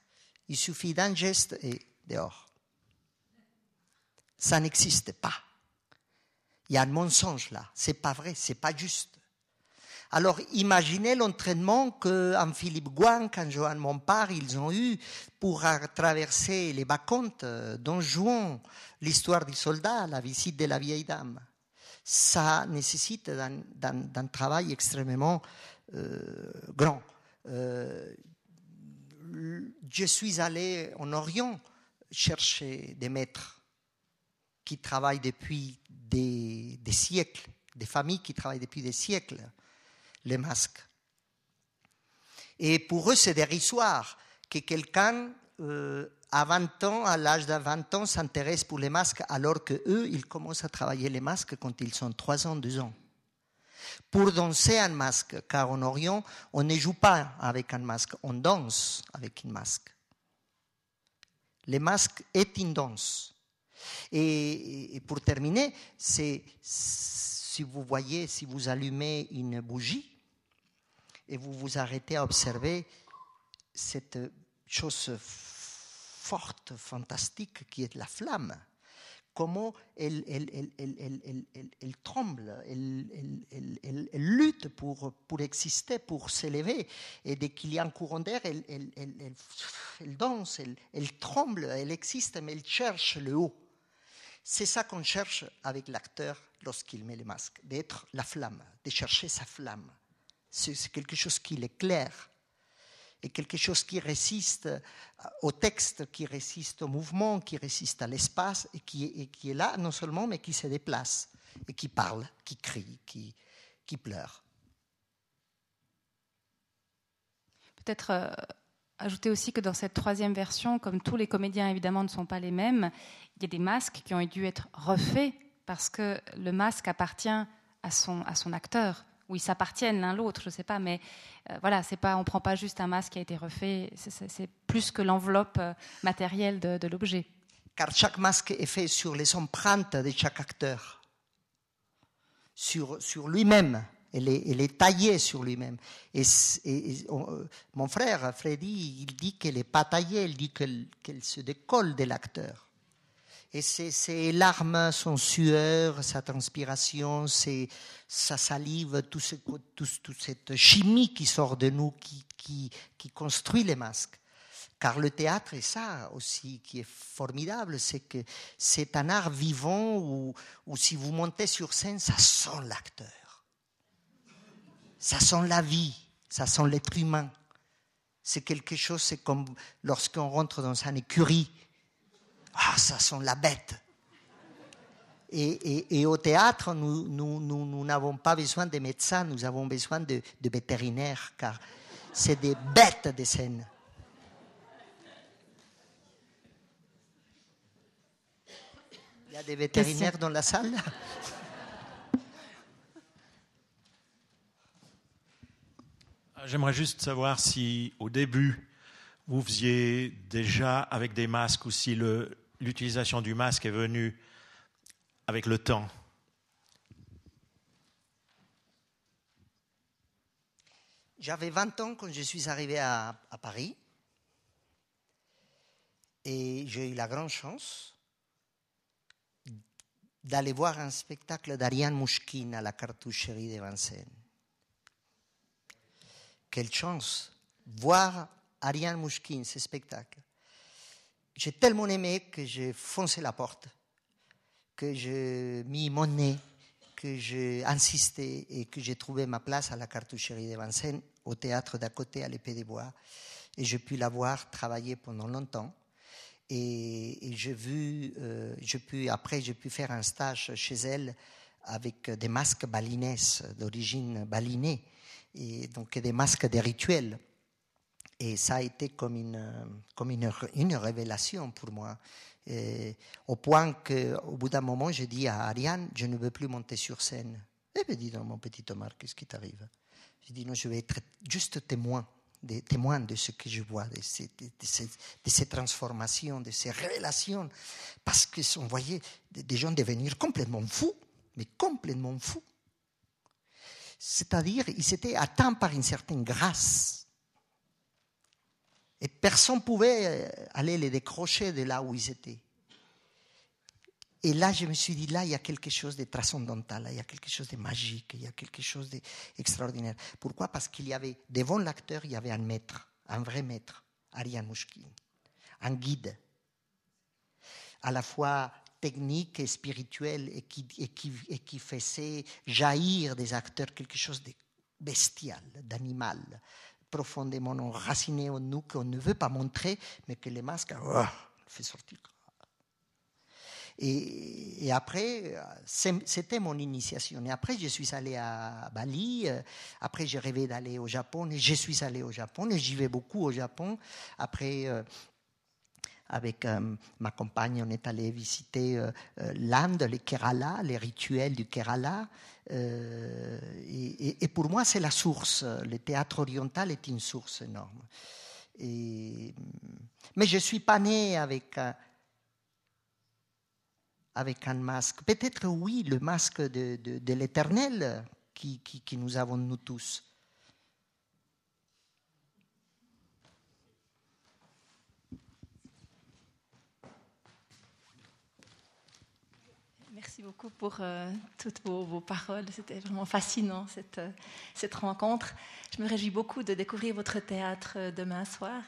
il suffit d'un geste et dehors. Ça n'existe pas. Il y a un mensonge là. C'est pas vrai, c'est pas juste. Alors imaginez l'entraînement qu'en Philippe Gouin, qu'en Johan Montpart, ils ont eu pour traverser les bas-comptes, euh, Don Juan, l'histoire du soldat, la visite de la vieille dame. Ça nécessite un, travail extrêmement euh, grand. Euh, je suis allé en Orient chercher des maîtres qui travaillent depuis des siècles, des familles qui travaillent depuis des siècles les masques. Et pour eux, c'est dérisoire que quelqu'un euh, à 20 ans, à l'âge de 20 ans, s'intéresse pour les masques, alors que eux, ils commencent à travailler les masques quand ils sont 3 ans, 2 ans. Pour danser un masque, car en Orient, on ne joue pas avec un masque, on danse avec un masque. Le masque est une danse. Et, pour terminer, c'est si vous voyez, si vous allumez une bougie, et vous vous arrêtez à observer cette chose forte, fantastique qui est la flamme. Comment elle, elle, tremble, elle, lutte pour, pour exister, pour s'élever. Et dès qu'il y a un courant d'air, elle, danse, elle, tremble, elle existe, mais elle cherche le haut. C'est ça qu'on cherche avec l'acteur lorsqu'il met le masque, d'être la flamme, de chercher sa flamme c'est quelque chose qui l'éclaire et quelque chose qui résiste au texte, qui résiste au mouvement, qui résiste à l'espace et qui, est là non seulement, mais qui se déplace et qui parle, qui crie, qui, qui pleure. Peut-être ajouter aussi que dans cette troisième version, comme tous les comédiens évidemment ne sont pas les mêmes, il y a des masques qui ont dû être refaits parce que le masque appartient à son, à son acteur ou ils s'appartiennent l'un l'autre, je ne sais pas, mais euh, voilà, c'est pas, on ne prend pas juste un masque qui a été refait, c'est plus que l'enveloppe euh, matérielle de, l'objet. Car chaque masque est fait sur les empreintes de chaque acteur, sur, sur lui-même. Elle est, taillée sur lui-même. Et, euh, mon frère, Freddy, il dit qu'elle n'est pas taillée, il dit qu'elle se décolle de l'acteur. Et ses larmes, son sueur, sa transpiration, sa salive, toute cette chimie qui sort de nous, qui, construit les masques. Car le théâtre est ça aussi qui est formidable, c'est que c'est un art vivant où, si vous montez sur scène, ça sent l'acteur. Ça sent la vie, ça sent l'être humain. C'est quelque chose, c'est comme lorsqu'on rentre dans une écurie ah, ça sent la bête. Et, au théâtre, nous n'avons pas besoin de médecins, nous avons besoin de, vétérinaires, car c'est des bêtes de scène. Il y a des vétérinaires dans la salle? J'aimerais juste savoir si au début, vous faisiez déjà avec des masques ou si l'utilisation du masque est venue avec le temps? J'avais 20 ans quand je suis arrivé à, Paris et j'ai eu la grande chance d'aller voir un spectacle d'Ariane Mouchkine à la cartoucherie de Vincennes. Quelle chance Voir Ariane Mouchkine, ce spectacle. J'ai tellement aimé que j'ai foncé la porte, que j'ai mis mon nez, que j'ai insisté et que j'ai trouvé ma place à la cartoucherie de Vincennes, au théâtre d'à côté, à l'épée des bois. Et j'ai pu la voir travailler pendant longtemps. Et, j'ai vu, euh, pu, après, j'ai pu faire un stage chez elle avec des masques balinais, d'origine balinée, et donc des masques de rituels. Et ça a été comme une, comme une, une révélation pour moi. Au point qu'au bout d'un moment, j'ai dit à Ariane, je ne veux plus monter sur scène. Elle me dit, non, mon petit Omar, qu'est-ce qui t'arrive? J'ai dit, non, je vais être juste témoin, des témoins de ce que je vois, de de, ces, de ces, transformations, de ces révélations. Parce qu'on voyait des gens devenir complètement fous, mais complètement fous. C'est-à-dire, ils étaient atteints par une certaine grâce. Et personne ne pouvait aller les décrocher de là où ils étaient. Et là, je me suis dit, là, il y a quelque chose de transcendantal, il y a quelque chose de magique, il y a quelque chose d'extraordinaire. Pourquoi? Parce qu'il y avait, devant l'acteur, il y avait un maître, un vrai maître, Ariane Mouchkine, un guide, à la fois technique et spirituel, et qui, et qui, et qui faisait jaillir des acteurs quelque chose de bestial, d'animal, profondément enraciné en nous, qu'on ne veut pas montrer, mais que les masques oh, fait sortir. Et, et, après, c'était mon initiation. Et après, je suis allé à Bali. Après, j'ai rêvé d'aller au Japon. Et je suis allé au Japon. Et j'y vais beaucoup au Japon. Après, euh, avec euh, ma compagne, on est allé visiter euh, l'Inde, le Kerala, les rituels du Kerala. Euh, et, pour moi, c'est la source. Le théâtre oriental est une source énorme. Mais je ne suis pas né avec, avec un masque. Peut-être oui, le masque de, de, de l'éternel qui, qui, qui nous avons nous tous. Merci beaucoup pour euh, toutes vos, paroles. C'était vraiment fascinant cette, euh, cette, rencontre. Je me réjouis beaucoup de découvrir votre théâtre euh, demain soir.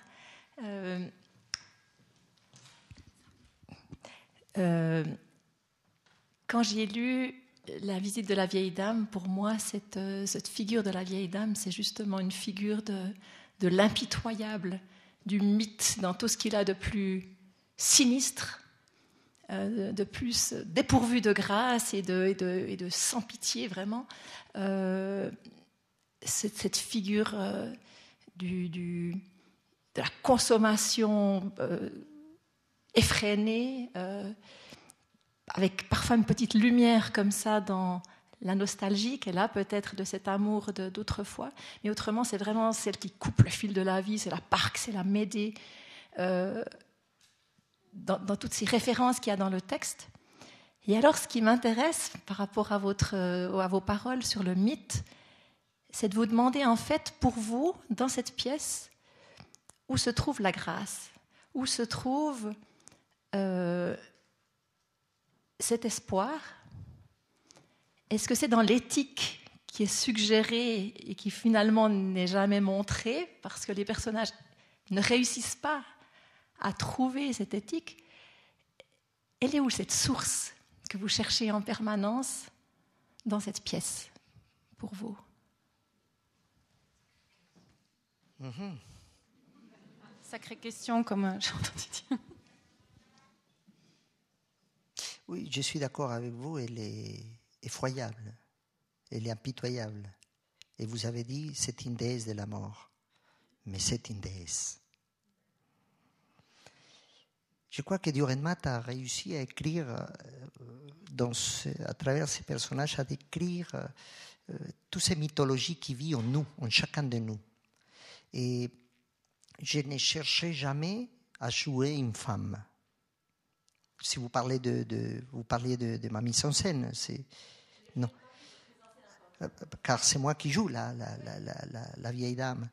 Quand j'ai lu La visite de la vieille dame, pour moi, cette, figure de la vieille dame, c'est justement une figure de l'impitoyable, du mythe dans tout ce qu'il a de plus sinistre de plus dépourvu de grâce et de, sans pitié, vraiment. Euh, cette, figure euh, de la consommation euh, effrénée, avec parfois une petite lumière comme ça dans la nostalgie qu'elle a peut-être de cet amour d'autrefois. Mais autrement, c'est vraiment celle qui coupe le fil de la vie, c'est la Parc, c'est la Médée dans, toutes ces références qu'il y a dans le texte. Et alors, ce qui m'intéresse par rapport à, votre, à vos paroles sur le mythe, c'est de vous demander, en fait, pour vous, dans cette pièce, où se trouve la grâce, où se trouve euh, cet espoir? Est-ce que c'est dans l'éthique qui est suggérée et qui finalement n'est jamais montrée parce que les personnages ne réussissent pas à trouver cette éthique, elle est où cette source que vous cherchez en permanence dans cette pièce pour vous? Mmh. Sacrée question, comme euh, j'ai entendu dire. Oui, je suis d'accord avec vous, elle est effroyable, elle est impitoyable. Et vous avez dit, c'est une déesse de la mort, mais c'est une déesse. Je crois que Diorenmat a réussi à écrire, ce, à travers ses personnages, à décrire euh, toutes ces mythologies qui vivent en nous, en chacun de nous. Et je n'ai cherché jamais à jouer une femme. Si vous parlez de, vous parliez de, de, ma mise en scène, c'est non, car c'est moi qui joue la, la, vieille dame.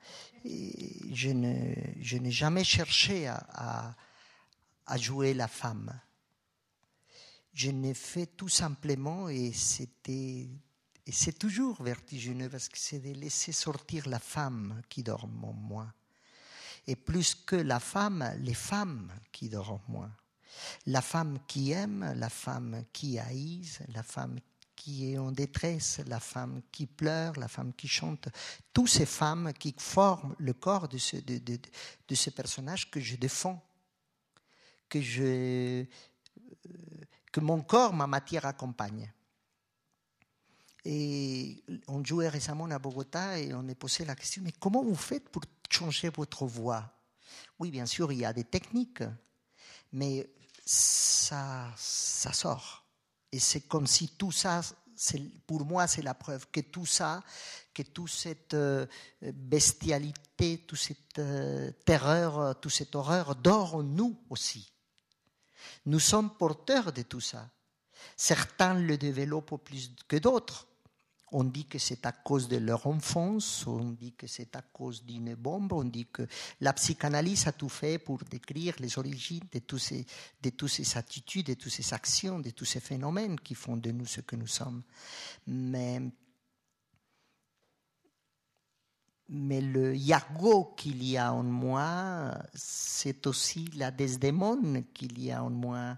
Et je ne, je n'ai jamais cherché à à jouer la femme. Je n'ai fait tout simplement, et c'était et c'est toujours vertigineux parce que c'est de laisser sortir la femme qui dort en moi. Et plus que la femme, les femmes qui dorment en moi. La femme qui aime, la femme qui haïse, la femme qui est en détresse, la femme qui pleure, la femme qui chante. Toutes ces femmes qui forment le corps de ce, de, de, de ce personnage que je défends que, je, que mon corps, ma matière accompagne. Et on jouait récemment à Bogota et on me posait la question, mais comment vous faites pour changer votre voix? Oui, bien sûr, il y a des techniques, mais ça, ça sort. Et c'est comme si tout ça, pour moi, c'est la preuve que tout ça, que toute cette euh, bestialité, toute cette euh, terreur, toute cette horreur dort en nous aussi. Nous sommes porteurs de tout ça. Certains le développent plus que d'autres. On dit que c'est à cause de leur enfance, on dit que c'est à cause d'une bombe, on dit que la psychanalyse a tout fait pour décrire les origines de, toutes ces attitudes, de toutes ces actions, de tous ces phénomènes qui font de nous ce que nous sommes. Mais, mais le yago qu'il y a en moi, c'est aussi la Desdémone qu'il y a en moi,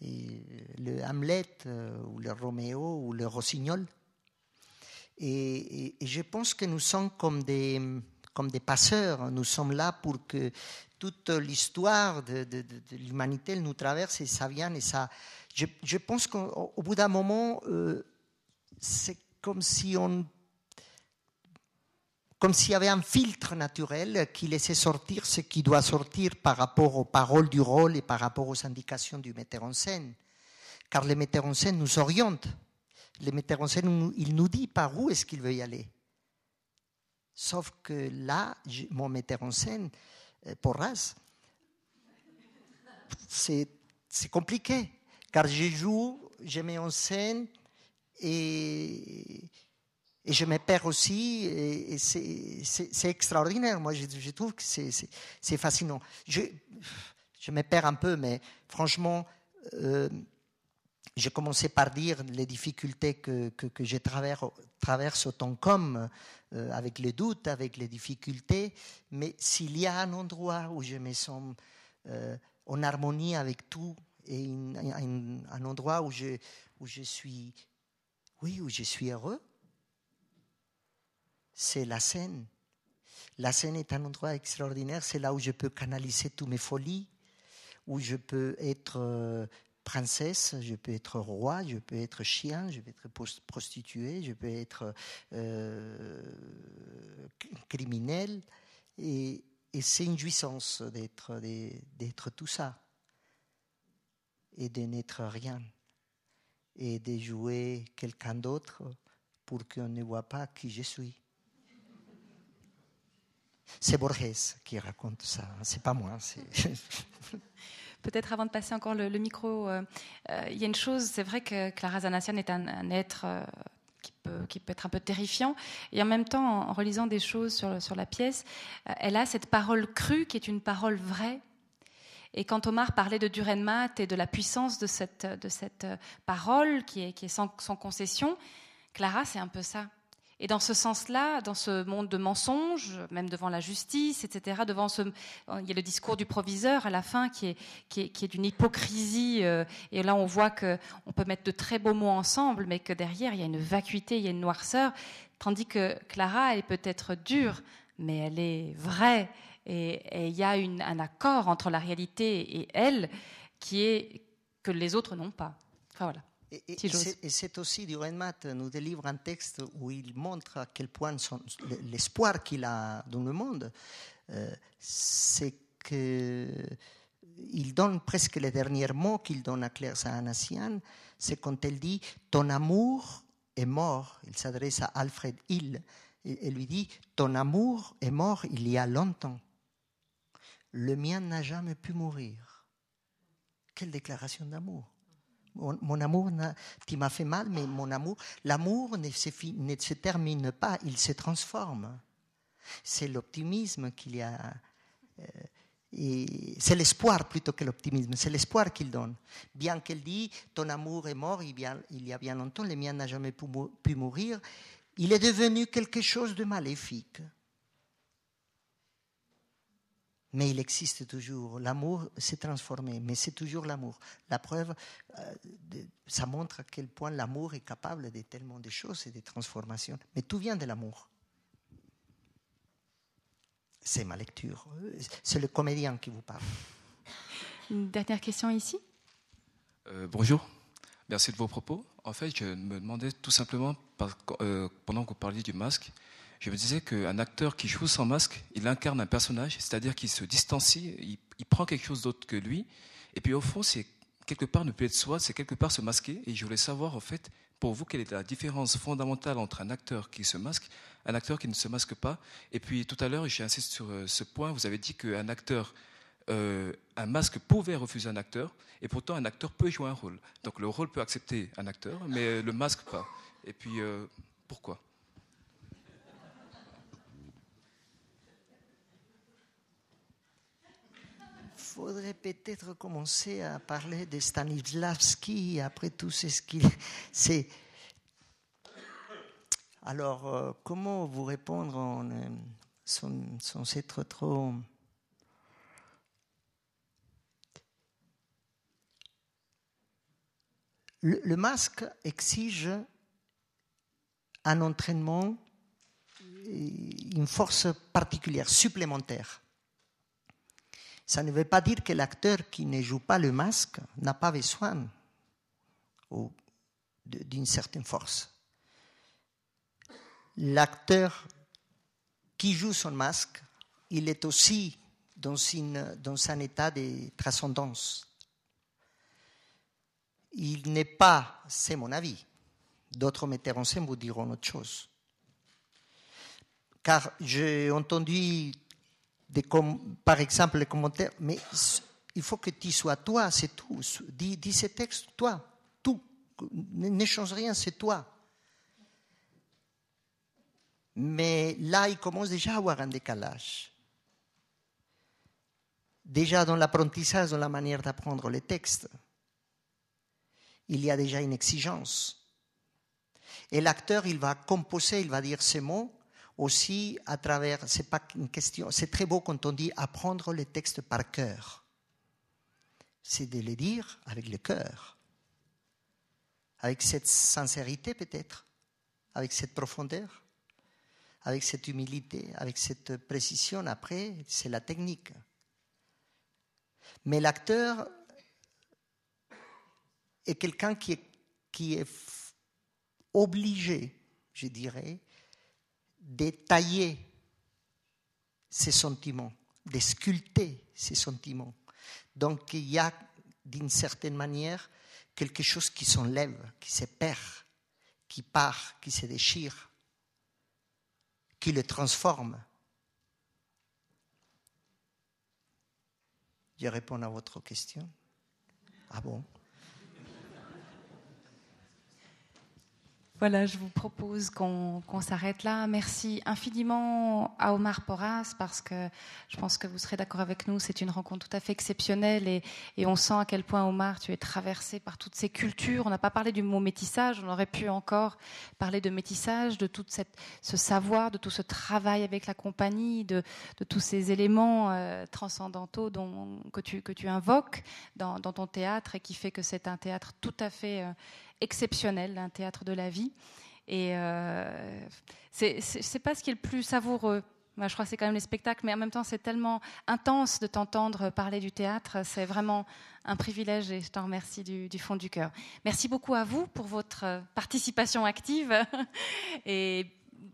le Hamlet, euh, ou le Roméo, ou le Rossignol. Et, je pense que nous sommes comme des, comme des passeurs. Nous sommes là pour que toute l'histoire de, de, l'humanité nous traverse et ça vient. Et ça, je, je pense qu'au bout d'un moment, euh, c'est comme si on comme s'il y avait un filtre naturel qui laissait sortir ce qui doit sortir par rapport aux paroles du rôle et par rapport aux indications du metteur en scène. Car le metteur en scène nous oriente le metteur en scène, il nous dit par où est-ce qu'il veut y aller. Sauf que là, mon metteur en scène, euh, Porras, c'est compliqué. Car je joue, je mets en scène et, et je me perds aussi. Et, c'est extraordinaire. Moi, je, trouve que c'est fascinant. Je, je me perds un peu, mais franchement, euh, j'ai commencé par dire les difficultés que, que, je traverse, autant comme euh, avec les doutes, avec les difficultés, mais s'il y a un endroit où je me sens euh, en harmonie avec tout et un, endroit où je, où je suis, oui, où je suis heureux, c'est la scène. La scène est un endroit extraordinaire, c'est là où je peux canaliser toutes mes folies, où je peux être euh, princesse, je peux être roi, je peux être chien, je peux être prostituée, je peux être euh, criminel. Et, c'est une jouissance d'être, d'être tout ça. Et de n'être rien. Et de jouer quelqu'un d'autre pour qu'on ne voit pas qui je suis. C'est Borges qui raconte ça, c'est pas moi. Peut-être avant de passer encore le, micro, euh, euh, il y a une chose, c'est vrai que Clara Zanassian est un, être euh, qui peut, être un peu terrifiant. Et en même temps, en, relisant des choses sur, sur la pièce, elle a cette parole crue qui est une parole vraie. Et quand Omar parlait de Durenmat et de la puissance de cette, de cette parole qui est, qui est sans concession, Clara, c'est un peu ça. Et dans ce sens-là, dans ce monde de mensonges, même devant la justice, etc., devant ce, il y a le discours du proviseur à la fin qui est, qui est, qui est d'une hypocrisie. Euh, et là, on voit que on peut mettre de très beaux mots ensemble, mais que derrière, il y a une vacuité, il y a une noirceur. Tandis que Clara, elle peut être dure, mais elle est vraie. Et, il y a un accord entre la réalité et elle qui est que les autres n'ont pas. Enfin, voilà. Et, c'est aussi, Durenmat nous délivre un texte où il montre à quel point l'espoir qu'il a dans le monde, euh, c'est qu'il donne presque les derniers mots qu'il donne à Claire Sahanassian, c'est quand elle dit Ton amour est mort. Il s'adresse à Alfred Hill et lui dit Ton amour est mort il y a longtemps. Le mien n'a jamais pu mourir. Quelle déclaration d'amour mon, amour, tu m'as fait mal, mais mon amour, l'amour ne se, ne se termine pas, il se transforme. C'est l'optimisme qu'il y a. Euh, c'est l'espoir plutôt que l'optimisme, c'est l'espoir qu'il donne. Bien qu'elle dit, ton amour est mort il y a bien longtemps, le mien n'a jamais pu mourir, il est devenu quelque chose de maléfique. Mais il existe toujours. L'amour s'est transformé, mais c'est toujours l'amour. La preuve, euh, ça montre à quel point l'amour est capable de tellement de choses et de transformations. Mais tout vient de l'amour. C'est ma lecture. C'est le comédien qui vous parle. Une dernière question ici euh, Bonjour. Merci de vos propos. En fait, je me demandais tout simplement, euh, pendant que vous parliez du masque, je me disais qu'un acteur qui joue sans masque, il incarne un personnage, c'est-à-dire qu'il se distancie, il, prend quelque chose d'autre que lui, et puis au fond, c'est quelque part ne peut être soi, c'est quelque part se masquer, et je voulais savoir, en fait, pour vous, quelle est la différence fondamentale entre un acteur qui se masque, un acteur qui ne se masque pas? Et puis tout à l'heure, j'insiste sur euh, ce point, vous avez dit qu'un acteur, euh, un masque pouvait refuser un acteur, et pourtant un acteur peut jouer un rôle. Donc le rôle peut accepter un acteur, mais le masque pas. Et puis euh, pourquoi? Faudrait peut-être commencer à parler de Stanislavski après tout ce qu'il c'est. Alors, euh, comment vous répondre en, euh, sans, être trop. Le, le masque exige un entraînement, une force particulière, supplémentaire. Ça ne veut pas dire que l'acteur qui ne joue pas le masque n'a pas besoin d'une certaine force. L'acteur qui joue son masque, il est aussi dans, un état de transcendance. Il n'est pas, c'est mon avis, d'autres metteurs en scène vous diront autre chose. Car j'ai entendu par exemple, les commentaires, mais il faut que tu sois toi, c'est tout. Dis, dis ces textes, toi, tout. Ne change rien, c'est toi. Mais là, il commence déjà à avoir un décalage. Déjà dans l'apprentissage, dans la manière d'apprendre les textes, il y a déjà une exigence. Et l'acteur, il va composer, il va dire ces mots, aussi à travers, c'est pas une question, c'est très beau quand on dit apprendre les textes par cœur. C'est de les dire avec le cœur, avec cette sincérité peut-être, avec cette profondeur, avec cette humilité, avec cette précision. Après, c'est la technique. Mais l'acteur est quelqu'un qui est, qui est obligé, je dirais, détailler ses sentiments, de sculpter ses sentiments. Donc il y a d'une certaine manière quelque chose qui s'enlève, qui se perd, qui part, qui se déchire, qui le transforme. Je réponds à votre question. Ah bon? Voilà, je vous propose qu'on s'arrête là. Merci infiniment à Omar Porras parce que je pense que vous serez d'accord avec nous, c'est une rencontre tout à fait exceptionnelle et, on sent à quel point Omar, tu es traversé par toutes ces cultures. On n'a pas parlé du mot métissage, on aurait pu encore parler de métissage, de tout cette, ce savoir, de tout ce travail avec la compagnie, de, tous ces éléments euh, transcendantaux dont, que, tu, que tu invoques dans, dans, ton théâtre et qui fait que c'est un théâtre tout à fait... Euh, exceptionnel, un théâtre de la vie. Et euh, c'est pas ce qui est le plus savoureux. Moi, je crois que c'est quand même les spectacles, mais en même temps, c'est tellement intense de t'entendre parler du théâtre. C'est vraiment un privilège et je t'en remercie du, du, fond du cœur. Merci beaucoup à vous pour votre participation active. Et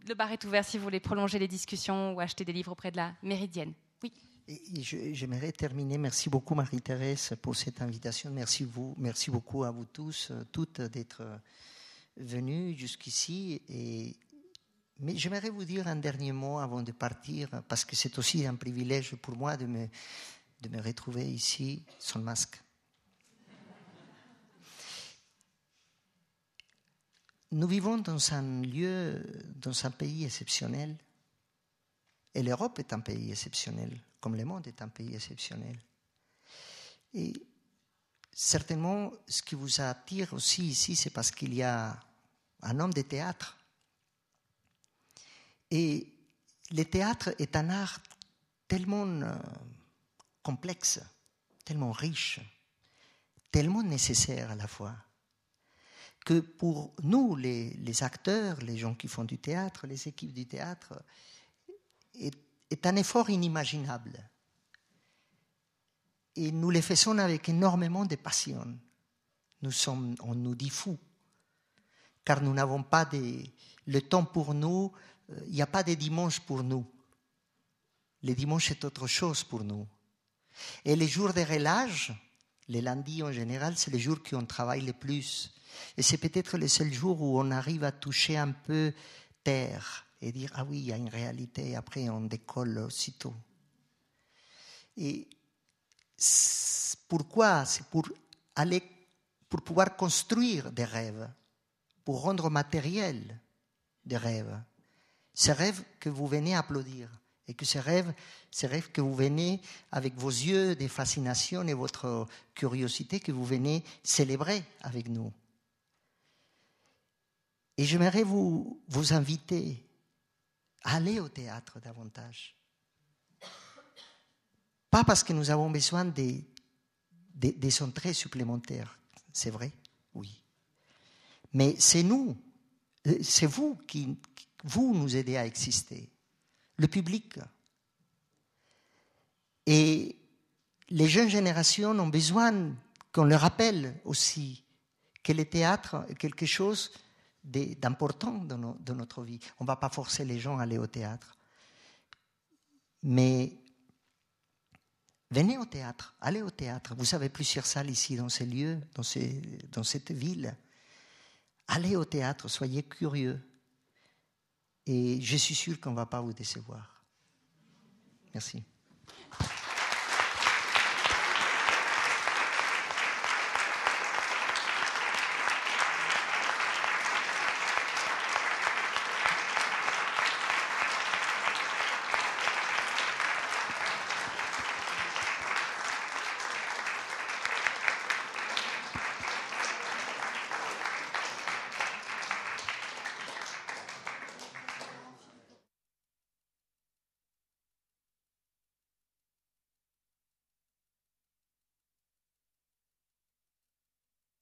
le bar est ouvert si vous voulez prolonger les discussions ou acheter des livres auprès de la Méridienne. Oui. J'aimerais terminer. Merci beaucoup, Marie-Thérèse, pour cette invitation. Merci, vous, merci beaucoup à vous tous, euh, toutes, d'être euh, venus jusqu'ici. Mais j'aimerais vous dire un dernier mot avant de partir, parce que c'est aussi un privilège pour moi de me, de me retrouver ici sans masque. Nous vivons dans un lieu, dans un pays exceptionnel, et l'Europe est un pays exceptionnel comme le monde est un pays exceptionnel. Et certainement, ce qui vous attire aussi ici, c'est parce qu'il y a un homme de théâtre. Et le théâtre est un art tellement euh, complexe, tellement riche, tellement nécessaire à la fois, que pour nous, les, les acteurs, les gens qui font du théâtre, les équipes du théâtre, est est un effort inimaginable. Et nous le faisons avec énormément de passion. nous sommes, on nous dit fous, car nous n'avons pas de, le temps pour nous, euh, il n'y a pas de dimanche pour nous. Le dimanche est autre chose pour nous. Et les jours de relâche, les lundis en général, c'est les jours qu'on travaille le plus. Et c'est peut-être le seul jour où on arrive à toucher un peu terre et dire Ah oui, il y a une réalité, et après on décolle aussitôt. Et pourquoi C'est pour aller, pour pouvoir construire des rêves, pour rendre matériel des rêves. Ces rêves que vous venez applaudir. Et que ces rêves, ces rêves que vous venez avec vos yeux de fascination et votre curiosité, que vous venez célébrer avec nous. Et j'aimerais vous, vous inviter aller au théâtre davantage. Pas parce que nous avons besoin des, des, des entrées supplémentaires, c'est vrai, oui. Mais c'est nous, c'est vous qui, vous nous aidez à exister, le public. Et les jeunes générations ont besoin qu'on leur rappelle aussi que le théâtre est quelque chose d'important dans, notre vie. On ne va pas forcer les gens à aller au théâtre. Mais venez au théâtre, allez au théâtre. Vous avez plusieurs salles ici dans ces lieux, dans cette ville. Allez au théâtre, soyez curieux. Et je suis sûr qu'on ne va pas vous décevoir. Merci.